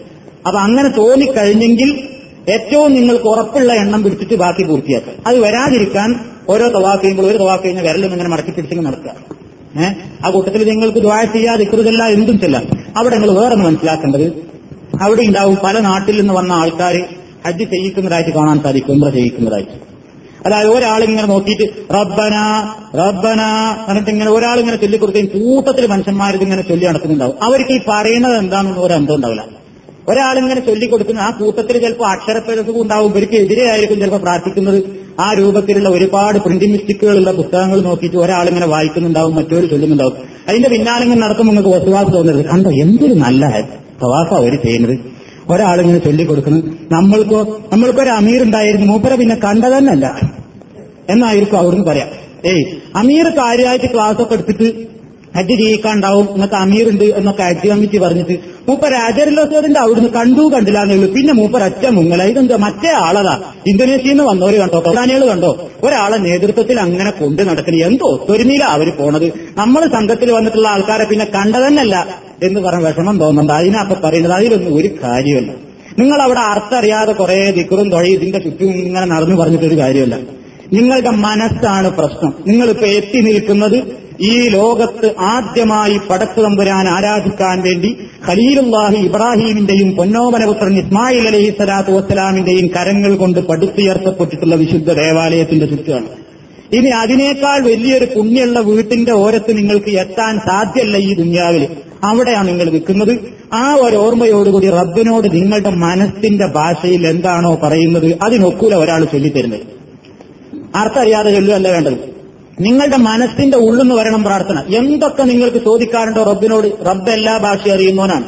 അപ്പൊ അങ്ങനെ തോന്നിക്കഴിഞ്ഞെങ്കിൽ ഏറ്റവും നിങ്ങൾക്ക് ഉറപ്പുള്ള എണ്ണം പിടിച്ചിട്ട് ബാക്കി പൂർത്തിയാക്കുക. അത് വരാതിരിക്കാൻ ഓരോ തവാക്ക് ചെയ്യുമ്പോൾ ഒരു തവാക്ക് കഴിഞ്ഞാൽ വിരലും ഇങ്ങനെ മടക്കി പിടിച്ചെങ്കിൽ നടക്കുക. ഏഹ് ആ കൂട്ടത്തിൽ നിങ്ങൾക്ക് ദ്വായ ചെയ്യാതെ ഇക്കുറിതല്ല എന്തും ചെല്ലാം അവിടെ നിങ്ങൾ വേറെ മനസ്സിലാക്കേണ്ടത് അവിടെ ഉണ്ടാവും പല നാട്ടിൽ നിന്ന് വന്ന ആൾക്കാർ ഹജ്ജ് ചെയ്യിക്കുന്നതായിട്ട് കാണാൻ സാധിക്കും ഉമ്ര ചെയ്യിക്കുന്നതായിട്ട്. അതായത് ഒരാളിങ്ങനെ നോക്കിയിട്ട് റബ്ബന റബ്ബന എന്നിട്ട് ഇങ്ങനെ ഒരാളിങ്ങനെ ചൊല്ലിക്കൊടുക്കുകയും കൂട്ടത്തിൽ മനുഷ്യന്മാരിത് ഇങ്ങനെ ചൊല്ലി നടക്കുന്നുണ്ടാവും. അവർക്ക് ഈ പറയുന്നത് എന്താണെന്ന് ഒരു അന്തം ഉണ്ടാവില്ല. ഒരാളിങ്ങനെ ചൊല്ലിക്കൊടുക്കുന്ന ആ കൂട്ടത്തിൽ ചിലപ്പോൾ അക്ഷരപ്പിഴക്കും ഉണ്ടാവും. ഇവർക്ക് എതിരെയായിരിക്കും ചിലപ്പോൾ പ്രാർത്ഥിക്കുന്നത്. ആ രൂപത്തിലുള്ള ഒരുപാട് പ്രിന്റിംഗ് മിസ്റ്റേക്കുകളുള്ള പുസ്തകങ്ങൾ നോക്കിയിട്ട് ഒരാളിങ്ങനെ വായിക്കുന്നുണ്ടാവും മറ്റൊരു ചൊല്ലുന്നുണ്ടാവും. അതിന്റെ പിന്നാലിങ്ങനെ നടക്കുമ്പോൾ നിങ്ങൾക്ക് വസുവാസ് തോന്നരുത് കണ്ടോ? എന്തൊരു നല്ല പ്രവാസം അവർ ചെയ്യുന്നത്. ഒരാളിങ്ങനെ ചൊല്ലിക്കൊടുക്കുന്നു. നമ്മൾക്കോ നമ്മൾക്കൊരു അമീർ ഉണ്ടായിരുന്നു. മൂപ്പര പിന്നെ കണ്ടതന്നല്ല എന്നായിരിക്കും അവിടുന്ന് പറയാം. ഏയ് അമീർ കാര്യമായിട്ട് ക്ലാസ് ഒക്കെ എടുത്തിട്ട് ഹജ്ജ് ജയിക്കാണ്ടാവും നിങ്ങൾക്ക് അമീർ ഉണ്ട് എന്നൊക്കെ ഹജ്ജ് കമ്മിറ്റി പറഞ്ഞിട്ട് മൂപ്പർ അജരലോസോദിന്റെ അവിടുന്ന് കണ്ടു കണ്ടില്ല ഉള്ളൂ. പിന്നെ മൂപ്പർ അച്ഛ മുങ്ങല. ഇതെന്താ മറ്റേ ആളതാ. ഇന്തോനേഷ്യയിൽ നിന്ന് വന്നവര് കണ്ടോ? പ്രധാനികൾ കണ്ടോ? ഒരാളെ നേതൃത്വത്തിൽ അങ്ങനെ കൊണ്ടു നടക്കണേ. എന്തോ ഒത്തൊരുമയില അവർ പോണത്. നമ്മൾ സംഘത്തിൽ വന്നിട്ടുള്ള ആൾക്കാരെ പിന്നെ കണ്ടതന്നല്ല എന്ന് പറഞ്ഞ വിഷമം തോന്നുന്നുണ്ട്. അതിനപ്പൊ പറയുന്നത് അതിലൊന്നും ഒരു കാര്യമല്ല നിങ്ങൾ അവിടെ അർത്ഥറിയാതെ കുറെ ദിക്കറും തൊഴയും ഇതിന്റെ ചുറ്റും ഇങ്ങനെ നടന്നു പറഞ്ഞിട്ടൊരു കാര്യമല്ല നിങ്ങളുടെ മനസ്സാണ് പ്രശ്നം. നിങ്ങൾ നിങ്ങളിപ്പോ എത്തി നിൽക്കുന്നത് ഈ ലോകത്ത് ആദ്യമായി പടച്ചു തമ്പുരാൻ ആരാധിക്കാൻ വേണ്ടി ഖലീലുല്ലാഹി ഇബ്രാഹീമിന്റെയും പൊന്നോമനപുത്രൻ ഇസ്മായിൽ അലഹി സ്വലാത്തു വസ്സലാമിന്റെയും കരങ്ങൾ കൊണ്ട് പടുത്തുയർത്തപ്പെട്ടിട്ടുള്ള വിശുദ്ധ ദേവാലയത്തിന്റെ ചുറ്റുമാണ്. ഇനി അതിനേക്കാൾ വലിയൊരു പുണ്യമുള്ള വീട്ടിന്റെ ഓരത്ത് നിങ്ങൾക്ക് എത്താൻ സാധ്യല്ല ഈ ദുന്യാവിൽ. അവിടെയാണ് നിങ്ങൾ നിൽക്കുന്നത്. ആ ഒരു ഓർമ്മയോടുകൂടി റബ്ബിനോട് നിങ്ങളുടെ മനസ്സിന്റെ ഭാഷയിൽ എന്താണോ പറയുന്നത് അതിനൊക്കൂല ഒരാൾ ചൊല്ലിത്തരുന്നത്. അർത്ഥം അറിയാതെ ചൊല്ലുകയല്ല വേണ്ടത്. നിങ്ങളുടെ മനസ്സിന്റെ ഉള്ളിന്ന് വരണം പ്രാർത്ഥന. എന്തൊക്കെ നിങ്ങൾക്ക് ചോദിക്കാറുണ്ടോ റബ്ബിനോട്? റബ്ബ് എല്ലാ ഭാഷയും അറിയുന്നവനാണ്.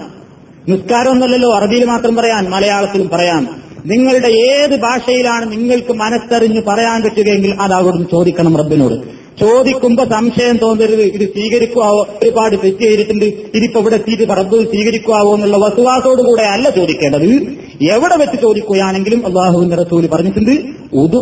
നിസ്കാരമൊന്നുമല്ലല്ലോ അറബിയിൽ മാത്രം പറയാൻ മലയാളത്തിലും പറയാം നിങ്ങളുടെ ഏത് ഭാഷയിലാണ് നിങ്ങൾക്ക് മനസ്സറിഞ്ഞ് പറയാൻ പറ്റുകയെങ്കിൽ അത് അവിടുന്ന് ചോദിക്കണം റബ്ബിനോട്. ചോദിക്കുമ്പോ സംശയം തോന്നരുത്. ഇത് സ്വീകരിക്കുവോ ഒരുപാട് തെറ്റ് ചെയ്തിട്ടുണ്ട്. ഇതിപ്പോ ഇവിടെ എത്തിയിട്ട് പറമ്പ് സ്വീകരിക്കുവോ എന്നുള്ള വസുവാസോട് കൂടെ അല്ല ചോദിക്കേണ്ടത്. എവിടെ വെച്ച് ചോദിക്കുകയാണെങ്കിലും അള്ളാഹുവിന്റെ റസൂൽ പറഞ്ഞിട്ടുണ്ട് ഉദു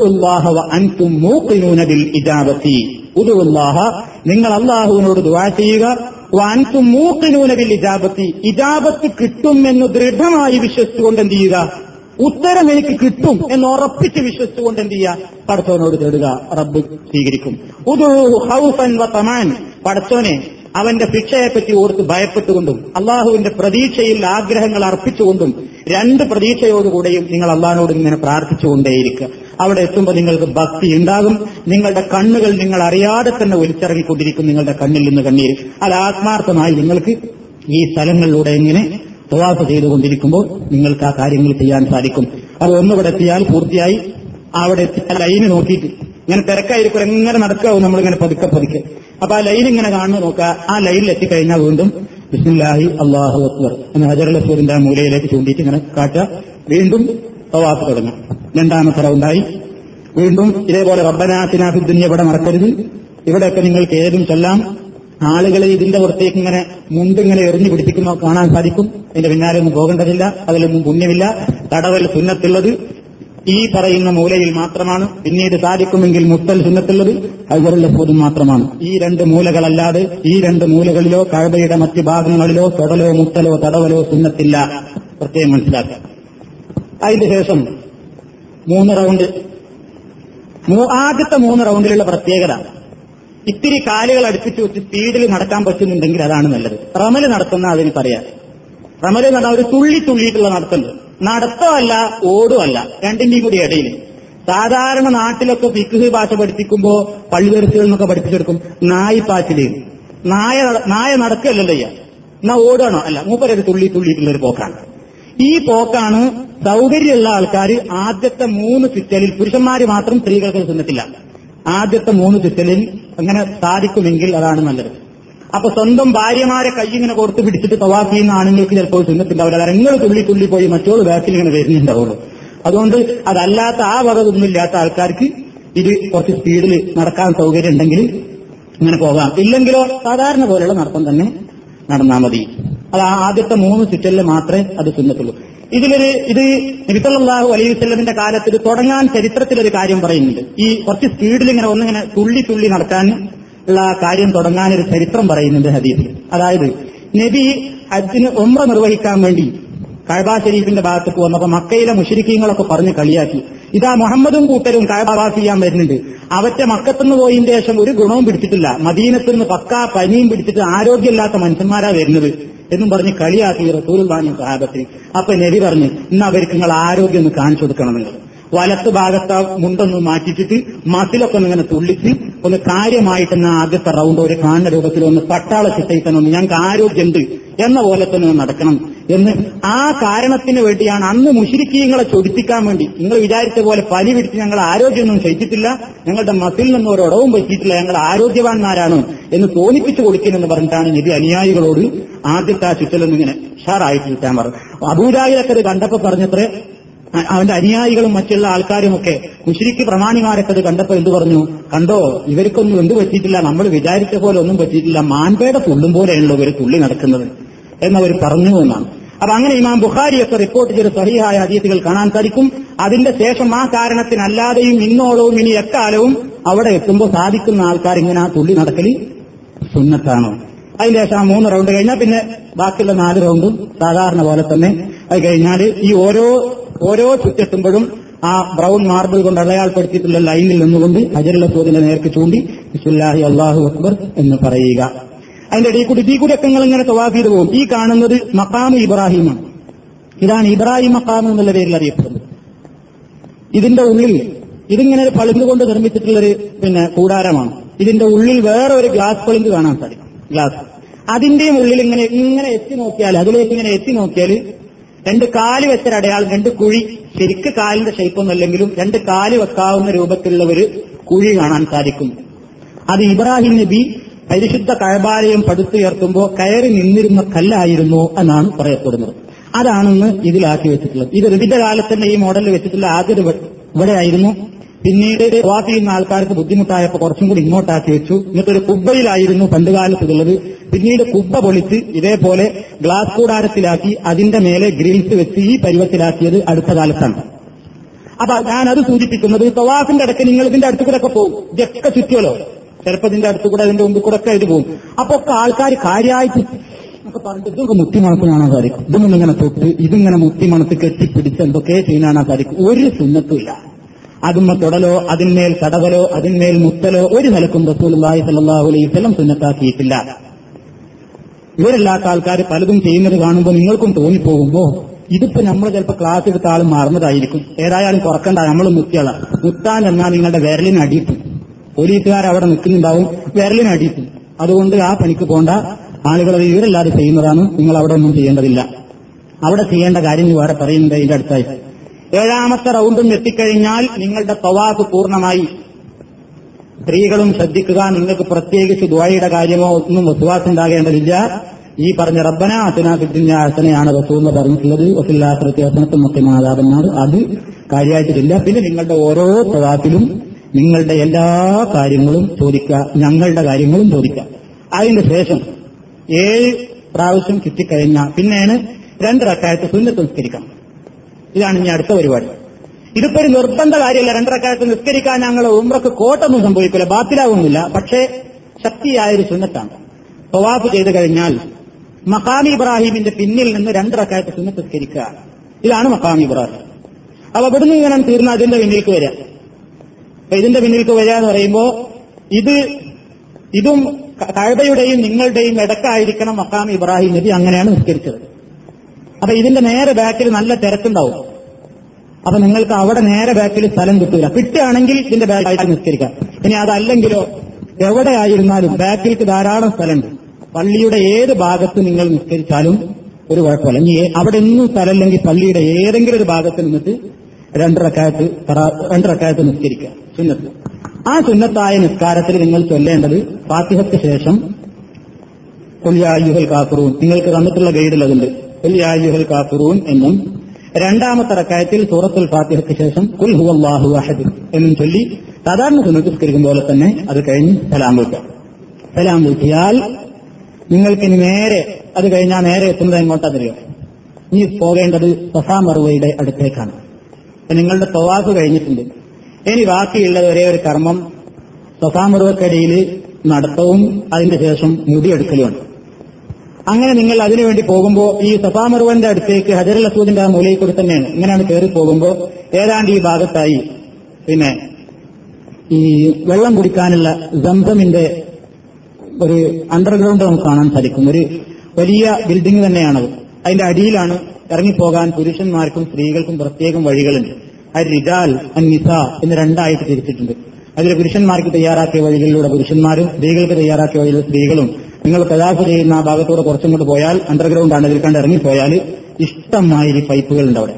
അൻതും മൂക്കിനൂനബിൽ ഇജാബത്തി. ഉദുല്ലാഹ നിങ്ങൾ അള്ളാഹുവിനോട് ദുവാ ചെയ്യുക. വാൻസും മൂക്കിനൂനവിൽ ഇജാബത്തി. ഇജാബത്ത് കിട്ടും എന്ന് ദൃഢമായി വിശ്വസിച്ചുകൊണ്ട് എന്ത് ചെയ്യുക? ഉത്തരം എനിക്ക് കിട്ടും എന്ന് ഉറപ്പിച്ച് വിശ്വസിച്ചുകൊണ്ട് എന്ത് ചെയ്യുക? പടച്ചവനോട് തേടുക. റബ്ബ് സ്വീകരിക്കും. തമാൻ. പടച്ചോനെ അവന്റെ ശിക്ഷയെപ്പറ്റി ഓർത്ത് ഭയപ്പെട്ടുകൊണ്ടും അള്ളാഹുവിന്റെ പ്രതീക്ഷയിൽ ആഗ്രഹങ്ങൾ അർപ്പിച്ചുകൊണ്ടും രണ്ട് പ്രതീക്ഷയോടുകൂടെയും നിങ്ങൾ അള്ളാഹിനോട് ഇങ്ങനെ പ്രാർത്ഥിച്ചുകൊണ്ടേയിരിക്കുക. അവിടെ എത്തുമ്പോൾ നിങ്ങൾക്ക് ഭക്തി ഉണ്ടാകും. നിങ്ങളുടെ കണ്ണുകൾ നിങ്ങൾ അറിയാതെ തന്നെ ഒലിച്ചിറങ്ങിക്കൊണ്ടിരിക്കും നിങ്ങളുടെ കണ്ണിൽ നിന്ന് കണ്ണീര്. അത് ആത്മാർത്ഥമായി നിങ്ങൾക്ക് ഈ സ്ഥലങ്ങളിലൂടെ ഇങ്ങനെ പ്രവാസ ചെയ്തുകൊണ്ടിരിക്കുമ്പോൾ നിങ്ങൾക്ക് ആ കാര്യങ്ങൾ ചെയ്യാൻ സാധിക്കും. അത് ഒന്നിവിടെ എത്തിയാൽ പൂർത്തിയായി. അവിടെ ലൈന് നോക്കിയിട്ട് ഇങ്ങനെ തിരക്കായിരിക്കും എങ്ങനെ നടക്കാവും നമ്മളിങ്ങനെ പതുക്കെ പതുക്കെ. അപ്പൊ ആ ലൈൻ ഇങ്ങനെ കാണുന്നു നോക്കുക. ആ ലൈനിൽ എത്തിക്കഴിഞ്ഞാൽ വീണ്ടും ബിസ്മില്ലാഹി അള്ളാഹു അക്ബർ എന്ന ഹജറുൽ അസ്വദിന്റെ ആ മൂലയിലേക്ക് ചൂണ്ടിയിട്ട് ഇങ്ങനെ കാട്ടുക. വീണ്ടും തവാഫ് തുടങ്ങും രണ്ടാമത്തെ റൗണ്ടായി. വീണ്ടും ഇതേപോലെ റബ്ബനാത്തിനാഫിദ്ദുന്യ ഇവിടെ മറക്കരുത്. ഇവിടെയൊക്കെ നിങ്ങൾക്ക് ഏതും ചൊല്ലാം. ആളുകളെ ഇതിന്റെ പുറത്തേക്ക് ഇങ്ങനെ മുണ്ടിങ്ങനെ എറിഞ്ഞു പിടിപ്പിക്കുന്ന കാണാൻ സാധിക്കും. അതിന്റെ പിന്നാലെ ഒന്നും പോകേണ്ടതില്ല. അതിലൊന്നും പുണ്യമില്ല. തടവൽ സുന്നത്തുള്ളത്. ഈ പറയുന്ന മൂലയിൽ മാത്രമാണ്. പിന്നീട് സാധിക്കുമെങ്കിൽ മുത്തൽ സുന്നത്തുള്ളത്. അതുപോലുള്ള പോലും മാത്രമാണ്. ഈ രണ്ട് മൂലകളല്ലാതെ ഈ രണ്ട് മൂലകളിലോ കഴബയുടെ മറ്റ് ഭാഗങ്ങളിലോ തൊടലോ മുത്തലോ തടവലോ സുന്നത്തില്ല. പ്രത്യേകം മനസ്സിലാക്കുക. അതിന്റെ ശേഷം മൂന്ന് റൗണ്ട്. ആദ്യത്തെ മൂന്ന് റൗണ്ടിലുള്ള പ്രത്യേകത. ഇത്തിരി കാലുകൾ അടുപ്പിച്ച് വെച്ച് സ്പീഡിൽ നടക്കാൻ പറ്റുന്നുണ്ടെങ്കിൽ അതാണ് നല്ലത്. റമൽ നടത്തുന്ന അതിന് പറയാം. റമൽ നടന്ന ഒരു തുള്ളി തുള്ളിയിട്ടുള്ള നടത്തുന്നത് നടത്തമല്ല ഓടുമല്ല. രണ്ടിന്റെയും കൂടി ഇടയിൽ സാധാരണ നാട്ടിലൊക്കെ ഫിഖ് ഭാഷ പഠിപ്പിക്കുമ്പോ പള്ളിവരുത്തുകൾ എന്നൊക്കെ പഠിപ്പിച്ചെടുക്കും നായി പാച്ചിൽ. നായ നായ നടക്കല്ലല്ലോ ചെയ്യാം എന്നാ ഓടുകയാണോ അല്ല മൂപ്പരൊരു തുള്ളി തുള്ളിയിട്ടുള്ള ഒരു പോക്കാണ്. ഈ പോക്കാണ് സൗകര്യമുള്ള ആൾക്കാർ ആദ്യത്തെ മൂന്ന് ചുറ്റലിൽ പുരുഷന്മാര് മാത്രം സ്ത്രീകൾക്ക് സുന്നത്തില്ല ആദ്യത്തെ മൂന്ന് ചുറ്റലിൽ അങ്ങനെ സാധിക്കുമെങ്കിൽ അതാണ് നല്ലത്. അപ്പൊ സ്വന്തം ഭാര്യമാരെ കൈ ഇങ്ങനെ കൊടുത്ത് പിടിച്ചിട്ട് തവാഫ് ചെയ്യുന്ന ആണുങ്ങൾക്ക് ചിലപ്പോൾ സുന്നത്തുണ്ടാവില്ല നിങ്ങൾ തുള്ളി തുള്ളി പോയി മറ്റോട് ബാക്കിൽ ഇങ്ങനെ വരുന്നുണ്ടാവുള്ളൂ. അതുകൊണ്ട് അതല്ലാത്ത ആ വകതൊന്നും ഇല്ലാത്ത ആൾക്കാർക്ക് ഇത് കുറച്ച് സ്പീഡിൽ നടക്കാൻ സൗകര്യം ഉണ്ടെങ്കിൽ ഇങ്ങനെ പോകാം. ഇല്ലെങ്കിലോ സാധാരണ പോലെയുള്ള നടത്തം തന്നെ നടന്നാൽ മതി. അത് ആദ്യത്തെ മൂന്ന് ചുറ്റലിൽ മാത്രമേ അത് സുന്നത്തുള്ളൂ. ഇതിലൊരു ഇത് നബിസല്ലാഹു അലൈഹി വല്ലമിന്റെ കാലത്തിൽ തുടങ്ങാൻ ചരിത്രത്തിലൊരു കാര്യം പറയുന്നുണ്ട്. ഈ കുറച്ച് സ്പീഡിൽ ഇങ്ങനെ ഒന്നിങ്ങനെ തുള്ളി തുള്ളി നടക്കാൻ ഉള്ള കാര്യം തുടങ്ങാൻ ഒരു ചരിത്രം പറയുന്നുണ്ട് ഹദീസിൽ അതായത് നബി ഹജ്ജിന് ഉമ്ര നിർവഹിക്കാൻ വേണ്ടി കഴബ ഷരീഫിന്റെ ഭാഗത്തേക്ക് വന്നപ്പോ മക്കയിലെ മുഷരിക്കീങ്ങളൊക്കെ പറഞ്ഞ് കളിയാക്കി. ഇതാ മുഹമ്മദും കൂട്ടരും കഴബാസ് ചെയ്യാൻ വരുന്നുണ്ട്. അവറ്റ മക്കത്തുനിന്ന് പോയതിന് ശേഷം ഒരു ഗുണവും പിടിച്ചിട്ടില്ല. മദീനത്തിൽ നിന്ന് പക്കാ പനിയും പിടിച്ചിട്ട് ആരോഗ്യമില്ലാത്ത മനുഷ്യന്മാരാ വരുന്നത്. എന്നും പറഞ്ഞ് കളിയാക്കി റസൂലുള്ളാഹിയും സഹാബത്തിന് അപ്പൊ നബി പറഞ്ഞു ഇന്ന് അവർക്ക് നിങ്ങൾ ആരോഗ്യം ഒന്ന് കാണിച്ചു കൊടുക്കണം നിങ്ങൾ വലത്ത് ഭാഗത്ത് മുണ്ടൊന്ന് മാറ്റിച്ചിട്ട് മസിലൊക്കെ ഒന്ന് ഇങ്ങനെ തുള്ളിച്ച് ഒന്ന് കാര്യമായിട്ട് തന്നെ ആദ്യത്തെ റൗണ്ട് ഒരു കാണുന്ന രൂപത്തിൽ ഒന്ന് പട്ടാള ചിട്ടയിത്തന്നെ ഒന്ന് ഞങ്ങൾക്ക് ആരോഗ്യമുണ്ട് എന്ന പോലെ തന്നെ നടക്കണം എന്ന് ആ കാരണത്തിന് വേണ്ടിയാണ് അന്ന് മുഷിരിക്കീങ്ങളെ ചൊടിപ്പിക്കാൻ വേണ്ടി. നിങ്ങൾ വിചാരിച്ച പോലെ പനി പിടിച്ച് ഞങ്ങൾ ആരോഗ്യമൊന്നും ചെയ്തിട്ടില്ല ഞങ്ങളുടെ മസിൽ നിന്നും ഇടവും പറ്റിയിട്ടില്ല. ഞങ്ങൾ ആരോഗ്യവാന്മാരാണ് എന്ന് തോന്നിപ്പിച്ചു കൊടുക്കുന്നെന്ന് പറഞ്ഞിട്ടാണ് നബി അനുയായികളോട് ആദ്യത്തെ ആ ചുറ്റലൊന്നിങ്ങനെ ഷാറായിട്ട് കിട്ടാൻ പറഞ്ഞു അബൂരായിലൊക്കെ കണ്ടപ്പോ പറഞ്ഞത്രേ അവന്റെ അനുയായികളും മറ്റുള്ള ആൾക്കാരുമൊക്കെ മുഷിരിക്ക് പ്രമാണിമാരൊക്കെ അത് കണ്ടപ്പോ എന്ത് പറഞ്ഞു? കണ്ടോ ഇവർക്കൊന്നും എന്ത് പറ്റിയിട്ടില്ല നമ്മൾ വിചാരിച്ച പോലെ ഒന്നും പറ്റിയിട്ടില്ല മാൻപേടെ തുള്ളും പോലെയാണല്ലോ ഇവർ തുള്ളി നടക്കുന്നത് എന്നവർ പറഞ്ഞു എന്നാണ്. അപ്പൊ അങ്ങനെ ഇമാം ബുഖാരിയൊക്കെ റിപ്പോർട്ട് ചെയ്ത സഹിയായ അതീതികൾ കാണാൻ സാധിക്കും. അതിന്റെ ശേഷം ആ കാരണത്തിനല്ലാതെയും ഇന്നോളവും ഇനി എക്കാലവും അവിടെ എത്തുമ്പോൾ സാധിക്കുന്ന ആൾക്കാർ ഇങ്ങനെ ആ തുള്ളി നടക്കൽ സുന്നത്താണ്? അതിന്റെ ശേഷം ആ മൂന്ന് റൗണ്ട് കഴിഞ്ഞാൽ പിന്നെ ബാക്കിയുള്ള നാല് റൗണ്ടും സാധാരണ പോലെ തന്നെ അത് കഴിഞ്ഞാൽ ഈ ഓരോ ഓരോ ചുറ്റെത്തുമ്പോഴും ആ ബ്രൗൺ മാർബിൾ കൊണ്ട് അടയാളപ്പെടുത്തിയിട്ടുള്ള ലൈനിൽ നിന്നുകൊണ്ട് അജരുള്ള തോതിന്റെ നേർക്ക് ചൂണ്ടി ബിസ്മില്ലാഹി അള്ളാഹു അക്ബർ എന്ന് പറയുക. അതിന്റെ ഇടയിൽ കൂടി ഈ കൂടി ഇങ്ങനെ തവാഫ് ചെയ്ത് പോകും. ഈ കാണുന്നത് മക്കാം ഇബ്രാഹിമാണ്. ഇതാണ് ഇബ്രാഹിം മക്കാം എന്നുള്ള പേരിൽ അറിയപ്പെടുന്നത്. ഇതിന്റെ ഉള്ളിൽ ഇതിങ്ങനെ ഒരു പളുങ്ക് കൊണ്ട് നിർമ്മിച്ചിട്ടുള്ളൊരു പിന്നെ കൂടാരമാണ്. ഇതിന്റെ ഉള്ളിൽ വേറെ ഒരു ഗ്ലാസ് പളുങ്ക് കാണാൻ സാധിക്കും. ഗ്ലാസ്. അതിന്റെയും ഉള്ളിൽ ഇങ്ങനെ ഇങ്ങനെ എത്തി നോക്കിയാൽ അതിലേക്ക് ഇങ്ങനെ എത്തി നോക്കിയാൽ രണ്ട് കാൽ വെച്ചൊരു അടയാളം രണ്ട് കുഴി. ശരിക്ക് കാലിന്റെ ഷേപ്പൊന്നും അല്ലെങ്കിലും രണ്ട് കാൽ വെക്കാവുന്ന രൂപത്തിലുള്ള ഒരു കുഴി കാണാൻ സാധിക്കും. അത് ഇബ്രാഹിം നബി പരിശുദ്ധ കഴബാലയം പടുത്തുയർത്തുമ്പോൾ കയറി നിന്നിരുന്ന കല്ലായിരുന്നു എന്നാണ് പറയപ്പെടുന്നത്. അതാണെന്ന് ഇതിലാക്കി വെച്ചിട്ടുള്ളത്. ഇത് ഋതിന്റെ കാലത്ത് തന്നെ ഈ മോഡലിൽ വെച്ചിട്ടുള്ള ആദ്യം ഇവിടെ ആയിരുന്നു പിന്നീട് വാക്ക് ചെയ്യുന്ന ആൾക്കാർക്ക് ബുദ്ധിമുട്ടായപ്പോൾ കുറച്ചും കൂടി ഇങ്ങോട്ടാക്കി വെച്ചു. എന്നിട്ടൊരു കുബ്ബയിലായിരുന്നു പണ്ട് കാലത്തുള്ളത് പിന്നീട് കുപ്പ പൊളിച്ച് ഇതേപോലെ ഗ്ലാസ് കൂടാരത്തിലാക്കി അതിന്റെ മേലെ ഗ്രിൽസ് വെച്ച് ഈ പരുവത്തിലാക്കിയത് അടുത്ത കാലത്താണ്. അപ്പൊ ഞാൻ അത് സൂചിപ്പിക്കുന്നത് തവാഫിന്റെ അടുക്ക് നിങ്ങൾ ഇതിന്റെ അടുത്ത് കൂടെ ഒക്കെ പോകും. ഇതൊക്കെ ചുറ്റുമല്ലോ ചിലപ്പോൾ ഇതിന്റെ അടുത്ത് കൂടെ അതിന്റെ മുമ്പിൽ കൂടെ ഒക്കെ ആയിട്ട് പോകും അപ്പൊ ഒക്കെ ആൾക്കാർ കാര്യമായിട്ട് പറഞ്ഞിട്ട് ഇതൊക്കെ മുത്തി മണത്ത് കാണാൻ സാധിക്കും. ഇതൊന്നും ഇങ്ങനെ തൊട്ട് ഇതിങ്ങനെ മുത്തി മണത്ത് കെട്ടിപ്പിടിച്ച് എന്തൊക്കെ ചെയ്യാനാണോ സാധിക്കും. ഒരു സുന്നത്തുമില്ല അതുമ്മ തൊടലോ അതിന്മേൽ കടവലോ അതിന്മേൽ മുത്തലോ ഒരു നിലക്കും സ്വല്ലല്ലാഹു അലൈഹി വസല്ലം സുന്നത്താക്കിയിട്ടില്ല. ഇവരല്ലാത്ത ആൾക്കാർ പലതും ചെയ്യുന്നത് കാണുമ്പോൾ നിങ്ങൾക്കും തോന്നിപ്പോകുമ്പോ ഇതിപ്പോ നമ്മൾ ചിലപ്പോൾ ക്ലാസ് എടുത്ത ആൾ മറന്നതായിരിക്കും. ഏതായാലും കുറക്കണ്ട നമ്മൾ മുത്തിയാള മുത്താൻ എന്നാൽ നിങ്ങളുടെ വിരലിന് അടിയിട്ടു പോലീസുകാർ അവിടെ നിൽക്കുന്നുണ്ടാവും വിരലിന് അടിയിട്ടു അതുകൊണ്ട് ആ പണിക്ക് പോണ്ട. ആളുകൾ അത് ഇവരല്ലാതെ ചെയ്യുന്നതാണ് നിങ്ങൾ അവിടെ ഒന്നും ചെയ്യേണ്ടതില്ല. അവിടെ ചെയ്യേണ്ട കാര്യം വേറെ പറയുന്നുണ്ട് ഇതിന്റെ അടുത്തായി. ഏഴാമത്തെ റൗണ്ടും എത്തിക്കഴിഞ്ഞാൽ നിങ്ങളുടെ തവാഫ് പൂർണമായി. സ്ത്രീകളും ശ്രദ്ധിക്കുക നിങ്ങൾക്ക് പ്രത്യേകിച്ച് ദ്വായയുടെ കാര്യമോ ഒന്നും വിശ്വാസം ഉണ്ടാകേണ്ടതില്ല ഈ പറഞ്ഞ റബ്ബന അസനാഫിദ്ദിന്റെ റസൂന്ന് പറഞ്ഞിട്ടുള്ളത്. വസില്ലാത്രത്തെ ഹസനത്തും ഒക്കെ മാതാപെന്നാണ് അത് കാര്യമായിട്ടില്ല. പിന്നെ നിങ്ങളുടെ ഓരോ പ്രവാസിലും നിങ്ങളുടെ എല്ലാ കാര്യങ്ങളും ചോദിക്കുക ഞങ്ങളുടെ കാര്യങ്ങളും ചോദിക്കുക. അതിന്റെ ശേഷം ഏഴ് പ്രാവശ്യം കിട്ടിക്കഴിഞ്ഞ പിന്നെയാണ് രണ്ട് റക്കായത്ത് സുന്നത്ത് നിസ്കരിക്കണം. ഇതാണ് ഇനി അടുത്ത പരിപാടി. ഇതിപ്പോ ഒരു നിർബന്ധ കാര്യമല്ല. രണ്ടരക്കാലത്ത് നിസ്കരിക്കാൻ ഞങ്ങൾ ഉമ്രക്ക് കോട്ടൊന്നും സംഭവിക്കില്ല. ബാത്തിലാവുന്നില്ല പക്ഷേ ശക്തിയായൊരു സുന്നത്താണ്. തവാഫ് ചെയ്തു കഴിഞ്ഞാൽ മക്കാമി ഇബ്രാഹിമിന്റെ പിന്നിൽ നിന്ന് രണ്ടരക്കാലത്ത് സുന്നത്ത് നിസ്കരിക്കുക. ഇതാണ് മക്കാമി ഇബ്രാഹിം. അപ്പൊ ഇവിടുന്ന് ഇങ്ങനെ തീർന്ന അതിന്റെ പിന്നിലേക്ക് വരിക. അപ്പൊ ഇതിന്റെ പിന്നിലേക്ക് വരിക എന്ന് പറയുമ്പോ ഇത് ഇതും കഴബയുടെയും നിങ്ങളുടെയും ഇടക്കായിരിക്കണം മക്കാം ഇബ്രാഹിം നബി അങ്ങനെയാണ് നിസ്കരിച്ചത്. അപ്പൊ ഇതിന്റെ നേരെ ബാക്കിൽ നല്ല തിരക്കുണ്ടാവും. അപ്പൊ നിങ്ങൾക്ക് അവിടെ നേരെ ബാക്കിൽ സ്ഥലം കിട്ടൂല. കിട്ടുകയാണെങ്കിൽ ഇതിന്റെ ബാക്കായിട്ട് നിസ്കരിക്കാം ഇനി അതല്ലെങ്കിലോ എവിടെ ആയിരുന്നാലും ബാക്കിലേക്ക് ധാരാളം സ്ഥലമുണ്ട്. പള്ളിയുടെ ഏത് ഭാഗത്ത് നിങ്ങൾ നിസ്കരിച്ചാലും ഒരു കുഴപ്പമില്ല. ഇനി അവിടെ ഒന്നും സ്ഥലമില്ലെങ്കിൽ പള്ളിയുടെ ഏതെങ്കിലും ഒരു ഭാഗത്ത് നിന്നിട്ട് രണ്ടരക്കാലത്ത് രണ്ടരക്കാലത്ത് നിസ്കരിക്കുക. സുന്നത്ത്. ആ സുന്നത്തായ നിസ്കാരത്തിൽ നിങ്ങൾ ചൊല്ലേണ്ടത് ഫാത്തിഹയ്ക്ക് ശേഷം കൊല്ലിയായുഹൽ കാഫറൂൻ നിങ്ങൾക്ക് തന്നിട്ടുള്ള ഗൈഡിൽ അതുണ്ട് കൊല്യായുഹൽ കാഫറൂൻ എന്നും രണ്ടാമത്തെ റക്കായത്തിൽ സൂറത്തുൽ ഫാത്തിഹയ്ക്ക് ശേഷം കുൽ ഹുവല്ലാഹു അഹദ് എന്നും ചൊല്ലി സാധാരണ സുന്നത്തിസ്കരിക്കും പോലെ തന്നെ അത് കഴിഞ്ഞ് സലാം വിൽക്കാം സലാം വിളിച്ചാൽ നിങ്ങൾക്കിനി നേരെ അത് കഴിഞ്ഞാൽ നേരെ എത്തുന്നത് എങ്ങോട്ടാണെന്നറിയോ ഇനി പോകേണ്ടത് സഫാ മറുവയുടെ അടുത്തേക്കാണ്. നിങ്ങളുടെ തവാഫ് കഴിഞ്ഞിട്ടുണ്ട്. ഇനി ബാക്കിയുള്ള ഒരേ ഒരു കർമ്മം. സഫാ മറുവക്കടിയിൽ നടത്തവും അതിന്റെ ശേഷം മുടിയെടുക്കലുമാണ് അങ്ങനെ നിങ്ങൾ അതിനുവേണ്ടി പോകുമ്പോൾ ഈ സഫാമറുവന്റെ അടുത്തേക്ക് ഹജറുൽ അസൂദിന്റെ ആ മൂലയിൽ കൂടി തന്നെയാണ്. ഇങ്ങനെയാണ് കയറി പോകുമ്പോൾ ഏതാണ്ട് ഈ ഭാഗത്തായി പിന്നെ ഈ വെള്ളം കുടിക്കാനുള്ള സംസമിന്റെ ഒരു അണ്ടർഗ്രൗണ്ട് നമുക്ക് കാണാൻ സാധിക്കും. ഒരു വലിയ ബിൽഡിംഗ് തന്നെയാണത്. അതിന്റെ അടിയിലാണ് ഇറങ്ങിപ്പോകാൻ പുരുഷന്മാർക്കും സ്ത്രീകൾക്കും പ്രത്യേകം വഴികളുണ്ട്. അത് റിജാൽ നിസ എന്ന് രണ്ടായിട്ട് തിരിച്ചിട്ടുണ്ട്. അതിൽ പുരുഷന്മാർക്ക് തയ്യാറാക്കിയ വഴികളിലൂടെ പുരുഷന്മാരും സ്ത്രീകൾക്ക് തയ്യാറാക്കിയ സ്ത്രീകളും നിങ്ങൾ പ്രയാസ ചെയ്യുന്ന ആ ഭാഗത്തൂടെ കുറച്ചുകൊണ്ട് പോയാൽ അണ്ടർഗ്രൗണ്ട് ആണ് ഇതിൽ കണ്ട് ഇറങ്ങിപ്പോയാൽ പൈപ്പുകൾ ഉണ്ട് അവിടെ.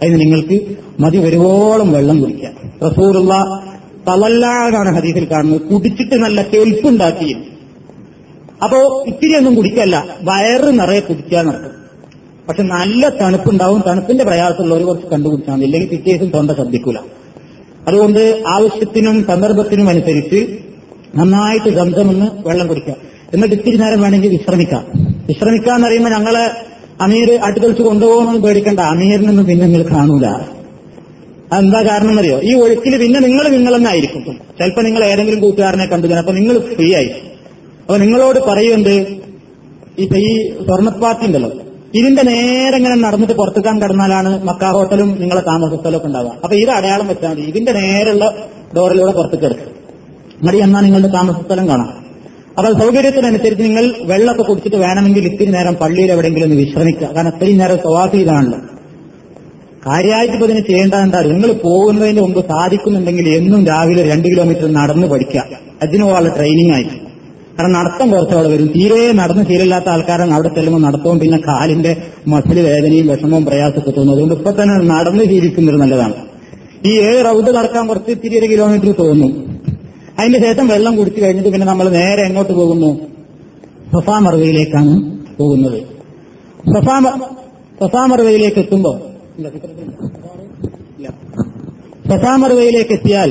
അതിന് നിങ്ങൾക്ക് മതി വരുവോളം വെള്ളം കുടിക്കാം റസൂറുള്ള തളല്ലാതാണ് ഹദീസിൽ കാണുന്നത് കുടിച്ചിട്ട് നല്ല കെൽപ്പുണ്ടാക്കി അപ്പോ ഇത്തിരി ഒന്നും കുടിക്കല്ല വയറ് നിറയെ കുടിക്കാൻ നടക്കും. പക്ഷെ നല്ല തണുപ്പുണ്ടാവും തണുപ്പിന്റെ പ്രയാസമുള്ളവർ കുറച്ച് കണ്ടുപിടിച്ചാൽ മതി. ഇല്ലെങ്കിൽ പിറ്റേസും തൊണ്ട ശ്രദ്ധിക്കൂല അതുകൊണ്ട് ആവശ്യത്തിനും സന്ദർഭത്തിനും അനുസരിച്ച് നന്നായിട്ട് ഗന്ധമെന്ന് വെള്ളം കുടിക്കുക. എന്നിട്ട് ഇത്തിരി നേരം വേണമെങ്കിൽ വിശ്രമിക്കാം. വിശ്രമിക്കുക എന്ന് പറയുമ്പോൾ ഞങ്ങളെ അമീർ അടുക്കളിച്ച് കൊണ്ടുപോകണമെന്ന് പേടിക്കണ്ട. അമീറിനൊന്നും പിന്നെ നിങ്ങൾ കാണൂല. അതെന്താ കാരണം എന്നറിയോ ഈ ഒഴുക്കിൽ പിന്നെ നിങ്ങൾ നിങ്ങളെന്നായിരിക്കും. ചിലപ്പോൾ നിങ്ങൾ ഏതെങ്കിലും കൂട്ടുകാരനെ കണ്ടു. ചിലപ്പോൾ നിങ്ങൾ ഫ്രീ ആയി അപ്പൊ നിങ്ങളോട് പറയുന്നത് ഇപ്പൊ ഈ സ്വർണപ്പാത്തി ഉണ്ടല്ലോ. ഇതിന്റെ നേരെ ഇങ്ങനെ നടന്നിട്ട് പുറത്തുക്കാൻ കടന്നാലാണ് മക്ക ഹോട്ടലും നിങ്ങളെ താമസ സ്ഥലമൊക്കെ ഉണ്ടാവുക. അപ്പൊ ഇത് അടയാളം വെച്ചാൽ മതി. ഇതിന്റെ നേരെയുള്ള ഡോറിലൂടെ പുറത്തേക്ക് എടുക്കും. മടി എന്നാൽ നിങ്ങളുടെ താമസ സ്ഥലം കാണാം. അപ്പൊ സൗകര്യത്തിനനുസരിച്ച് നിങ്ങൾ വെള്ളമൊക്കെ കുടിച്ചിട്ട് വേണമെങ്കിൽ ഇത്തിരി നേരം പള്ളിയിൽ എവിടെയെങ്കിലും ഒന്ന് വിശ്രമിക്കുക. കാരണം അത്രയും നേരം സ്വവാഫ് ചെയ്താണല്ലോ. കാര്യമായിട്ട് ഇപ്പൊ ഇതിന് ചെയ്യേണ്ട എന്താ? നിങ്ങൾ പോകുന്നതിന് മുമ്പ് സാധിക്കുന്നുണ്ടെങ്കിൽ എന്നും രാവിലെ രണ്ട് കിലോമീറ്റർ നടന്ന് പഠിക്കുക. അതിന് പോകാനുള്ള ട്രെയിനിങ് ആയി. കാരണം നടത്തം കുറച്ചവിടെ വരും. തീരെ നടന്ന് ശീലമില്ലാത്ത ആൾക്കാരാണ് അവിടെ ചെല്ലുമ്പോൾ നടത്തവും പിന്നെ കാലിന്റെ മസിൽ വേദനയും വിഷമവും പ്രയാസമൊക്കെ തോന്നും. അതുകൊണ്ട് ഇപ്പൊ തന്നെ നടന്ന് ശീലിക്കുന്നത് നല്ലതാണ്. ഈ ഏഴ് റൗണ്ട് നടക്കാൻ കുറച്ച് ഇത്തിരി ഒരു കിലോമീറ്റർ തോന്നും. അതിന്റെ ശേഷം വെള്ളം കുടിച്ചു കഴിഞ്ഞിട്ട് പിന്നെ നമ്മൾ നേരെ എങ്ങോട്ട് പോകുന്നു? സഫാ മറുവയിലേക്കാണ് പോകുന്നത്. സഫാ സഫാ എത്തുമ്പോൾ എത്തുമ്പോ മറുവയിലേക്ക് എത്തിയാൽ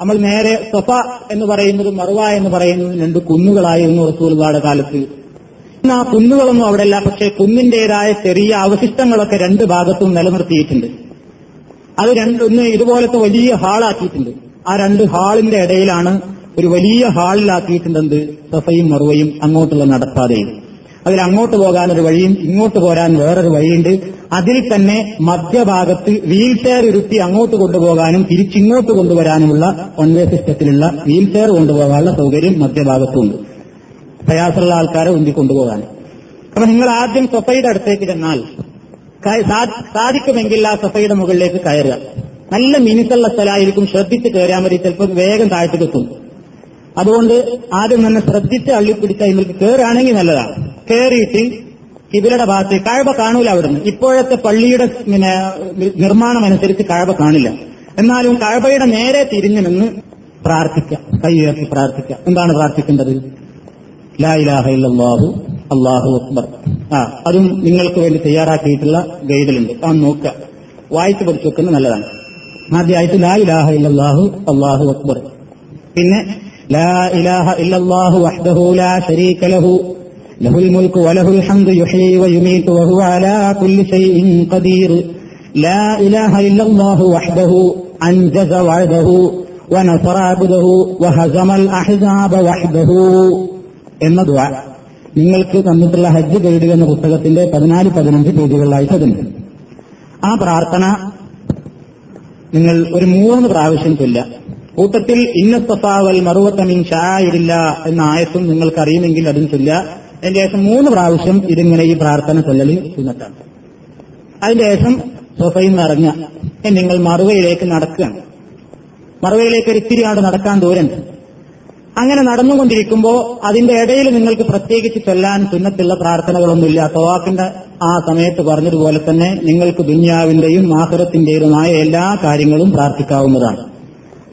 നമ്മൾ നേരെ സഫ എന്ന് പറയുന്നതും മറുവ എന്ന് പറയുന്നതും രണ്ട് കുന്നുകളായിരുന്നു റസൂലുള്ളാടെ കാലത്ത്. ഇന്ന് ആ കുന്നുകളൊന്നും അവിടെയല്ല പക്ഷേ കുന്നിന്റേതായ ചെറിയ അവശിഷ്ടങ്ങളൊക്കെ രണ്ട് ഭാഗത്തും നിലനിർത്തിയിട്ടുണ്ട്. അത് രണ്ട് ഒന്ന് ഇതുപോലത്തെ വലിയ ഹാളാക്കിയിട്ടുണ്ട്. ആ രണ്ട് ഹാളിന്റെ ഇടയിലാണ് ഒരു വലിയ ഹാളിലാക്കിയിട്ടുണ്ടെന്ത്? സഫയും മറുവയും അങ്ങോട്ടുള്ള നടപ്പാതയും. അതിൽ അങ്ങോട്ട് പോകാൻ ഒരു വഴിയും ഇങ്ങോട്ട് പോരാൻ വേറൊരു വഴിയുണ്ട്. അതിൽ തന്നെ മധ്യഭാഗത്ത് വീൽ ചെയർ ഇരുത്തി അങ്ങോട്ട് കൊണ്ടുപോകാനും തിരിച്ചിങ്ങോട്ട് കൊണ്ടുവരാനുമുള്ള വൺവേ സിസ്റ്റത്തിലുള്ള വീൽ ചെയർ കൊണ്ടുപോകാനുള്ള സൗകര്യം മധ്യഭാഗത്തുണ്ട്. പ്രയാസമുള്ള ആൾക്കാരെ ഉന്തി കൊണ്ടുപോകാൻ. അപ്പൊ നിങ്ങൾ ആദ്യം സൊഫയുടെ അടുത്തേക്ക് ചെന്നാൽ സാധിക്കുമെങ്കിൽ ആ സൊഫയുടെ മുകളിലേക്ക് കയറുക. നല്ല മിനുക്കുള്ള സ്ഥലമായിരിക്കും ശ്രദ്ധിച്ച് കയറിയാൽ വേണ്ടി ചിലപ്പോൾ വേഗം താഴ്ത്തി കിട്ടും അതുകൊണ്ട് ആദ്യം തന്നെ ശ്രദ്ധിച്ച് അള്ളിപ്പിടിച്ച അതിലേക്ക് കയറുകയാണെങ്കിൽ നല്ലതാണ്. കയറിയിട്ട് കിബിലയുടെ ഭാഗത്ത് കഴവ കാണൂല അവിടുന്ന്. ഇപ്പോഴത്തെ പള്ളിയുടെ പിന്നെ നിർമ്മാണം അനുസരിച്ച് കഴവ കാണില്ല. എന്നാലും കഴവയുടെ നേരെ തിരിഞ്ഞു നിന്ന് പ്രാർത്ഥിക്കാം. കൈ ഉയർത്തി പ്രാർത്ഥിക്കാം. എന്താണ് പ്രാർത്ഥിക്കേണ്ടത്? ലാ ഇലാഹ ഇല്ലല്ലാഹു അല്ലാഹു അക്ബർ. ആ അതും നിങ്ങൾക്ക് വേണ്ടി തയ്യാറാക്കിയിട്ടുള്ള ഗൈഡിലുണ്ട്. ആ നോക്കുക. വായിച്ചു പഠിച്ചു വെക്കുന്നത് നല്ലതാണ്. ആദ്യമായിട്ട് ലാ ഇലാഹ ഇല്ലല്ലാഹു അല്ലാഹു അക്ബർ പിന്നെ ലാ ഇലാഹ ഇല്ലല്ലാഹു വഹ്ദഹു ലാ ശരീക ലഹു ലഹുൽ മുൽക്കു വലഹുൽ ഹംദു യുഹ്യി വയുമീതു വഹുവ അലാ കുല്ലി ഷൈഇൻ ഖദീർ ലാ ഇലാഹ ഇല്ലല്ലാഹു വഹ്ദഹു അൻജസ വഅദഹു ونصر عبده وهزم الأحزاب وحده എന്ന ദുആ നിങ്ങൾക്ക് തന്നിട്ടുള്ള ഹജ്ജ് ഗൈഡ് എന്ന പുസ്തകത്തിന്റെ പതിനാല് പതിനഞ്ച് പേജുകളിലായിട്ട് അതുണ്ട് ആ പ്രാർത്ഥന നിങ്ങൾ ഒരു മൂന്ന് പ്രാവശ്യം ചൊല്ല കൂട്ടത്തിൽ ഇന്നത്തസാവൽ മറുവത്തമിൻ ഷായിടില്ല എന്ന ആയത്തും നിങ്ങൾക്കറിയുമെങ്കിൽ അതും ചൊല്ല അതിന്റെ ശേഷം മൂന്ന് പ്രാവശ്യം ഇതിങ്ങനെ ഈ പ്രാർത്ഥന ചൊല്ലൽ സുന്നത്താണ് അതിന്റെ ശേഷം സൊഫയിൽ നിറഞ്ഞ നിങ്ങൾ മറുവയിലേക്ക് നടക്കുകയാണ്. മറുവയിലേക്ക് ഒരു ഇത്തിരി അങ്ങോട്ട് നടക്കാൻ ദൂരം അങ്ങനെ നടന്നുകൊണ്ടിരിക്കുമ്പോൾ അതിന്റെ ഇടയിൽ നിങ്ങൾക്ക് പ്രത്യേകിച്ച് ചൊല്ലാൻ സുന്നത്തുള്ള പ്രാർത്ഥനകളൊന്നുമില്ല. തവാക്കിന്റെ ആ സമയത്ത് പറഞ്ഞതുപോലെ തന്നെ നിങ്ങൾക്ക് ദുന്യാവിന്റെയും ആഹ്റത്തിന്റേതുമായ എല്ലാ കാര്യങ്ങളും പ്രാർത്ഥിക്കാവുന്നതാണ്.